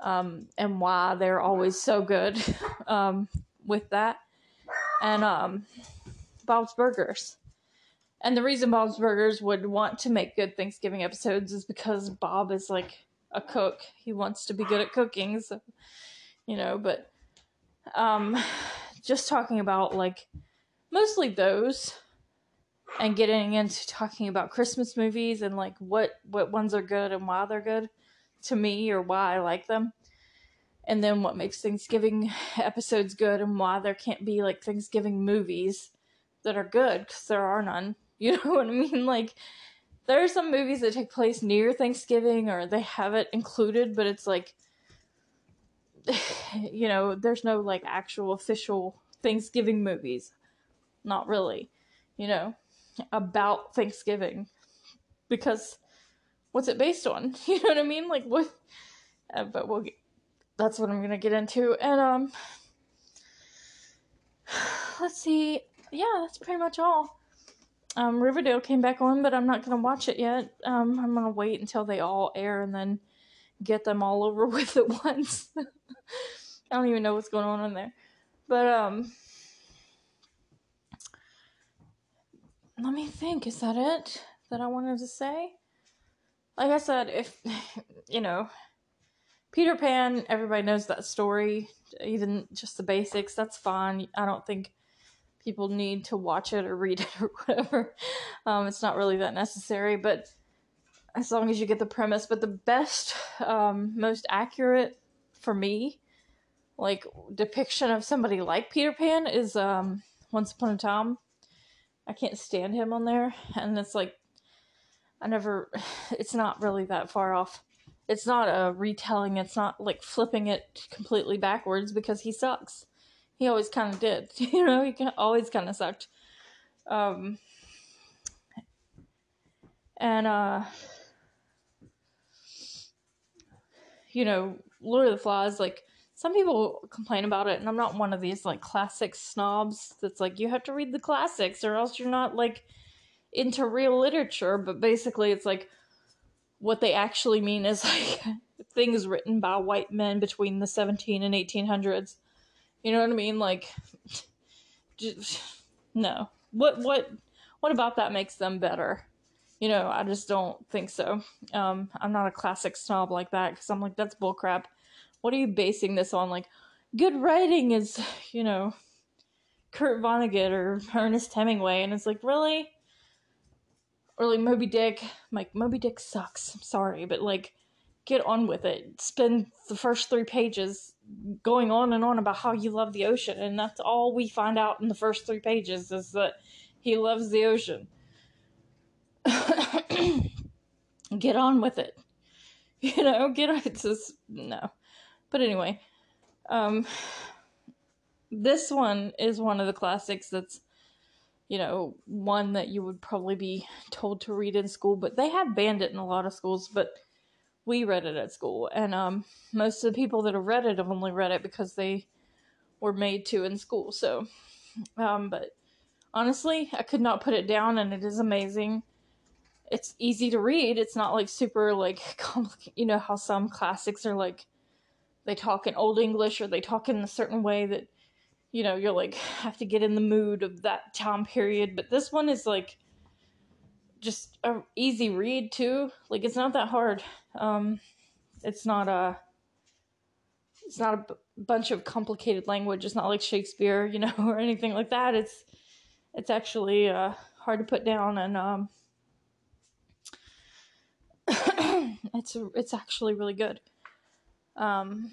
Um, and why they're always so good um, with that. And um, Bob's Burgers. And the reason Bob's Burgers would want to make good Thanksgiving episodes is because Bob is like a cook. He wants to be good at cooking, so you know, but um just talking about like mostly those and getting into talking about Christmas movies and like what what ones are good and why they're good to me or why I like them. And then what makes Thanksgiving episodes good and why there can't be like Thanksgiving movies that are good cuz there are none. You know what I mean? Like there are some movies that take place near Thanksgiving or they have it included, but it's like you know, there's no like actual official Thanksgiving movies. Not really, you know, about Thanksgiving. Because what's it based on? You know what I mean? Like what uh, but we'll get, that's what I'm to get into. And um let's see. Yeah, that's pretty much all. Um, Riverdale came back on, but I'm not gonna watch it yet. Um, I'm gonna wait until they all air and then get them all over with at once. I don't even know what's going on in there. But um let me think, is that it that I wanted to say? Like I said, if you know Peter Pan, everybody knows that story, even just the basics, that's fine. I don't think people need to watch it or read it or whatever. Um, it's not really that necessary, but as long as you get the premise. But the best, um, most accurate for me, like depiction of somebody like Peter Pan is um, Once Upon a Time. I can't stand him on there, and it's like I never. It's not really that far off. It's not a retelling. It's not like flipping it completely backwards because he sucks. He always kind of did. You know, he always kind of sucked. Um, and uh you know, Lord of the Flies, like some people complain about it, and I'm not one of these like classic snobs that's like you have to read the classics or else you're not like into real literature. But basically, it's like what they actually mean is like things written by white men between the 17 and 1800s. You know what I mean? Like, just, no. What what what about that makes them better? you know, I just don't think so. Um, I'm not a classic snob like that because I'm like, that's bullcrap. What are you basing this on? Like, good writing is, you know, Kurt Vonnegut or Ernest Hemingway, and it's like, really? Or like Moby Dick. like, Moby Dick sucks. I'm sorry, but like, get on with it. Spend the first three pages going on and on about how you love the ocean, and that's all we find out in the first three pages is that he loves the ocean. get on with it. You know, get on. It's just no. But anyway, um, this one is one of the classics that's, you know, one that you would probably be told to read in school, but they have banned it in a lot of schools, but we read it at school. And um, most of the people that have read it have only read it because they were made to in school. So, um, but honestly, I could not put it down, and it is amazing it's easy to read. It's not like super like complicated. You know how some classics are like they talk in old English or they talk in a certain way that you know you're like have to get in the mood of that time period. But this one is like just a easy read too. Like it's not that hard. Um, it's not a it's not a b- bunch of complicated language. It's not like Shakespeare, you know, or anything like that. It's it's actually uh, hard to put down and um, it's it's actually really good. Um,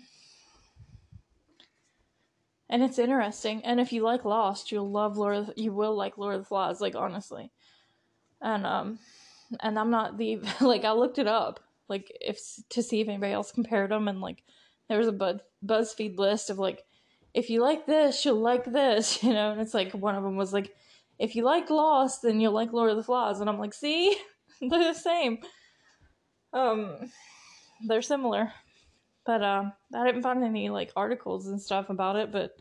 and it's interesting. And if you like Lost, you'll love Lord. You will like Lord of the Flies. Like honestly, and um, and I'm not the like I looked it up like if to see if anybody else compared them and like there was a Buzz, BuzzFeed list of like if you like this, you'll like this, you know. And it's like one of them was like if you like Lost, then you'll like Lord of the Flies, and I'm like, see, they're the same. Um, they're similar, but uh, I didn't find any like articles and stuff about it. But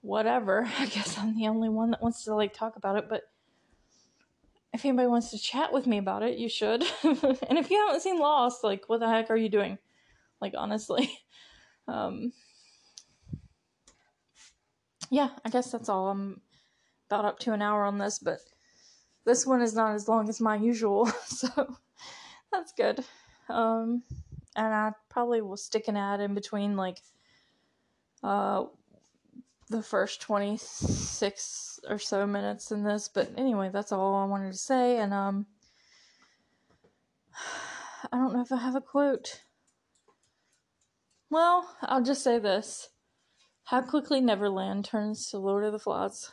whatever. I guess I'm the only one that wants to like talk about it. But if anybody wants to chat with me about it, you should. and if you haven't seen Lost, like, what the heck are you doing? Like, honestly. Um, yeah, I guess that's all. I'm about up to an hour on this, but this one is not as long as my usual, so that's good. Um, and I probably will stick an ad in between like uh the first 26 or so minutes in this but anyway that's all i wanted to say and um i don't know if i have a quote. Well i'll just say this. How quickly neverland turns to lord of the flies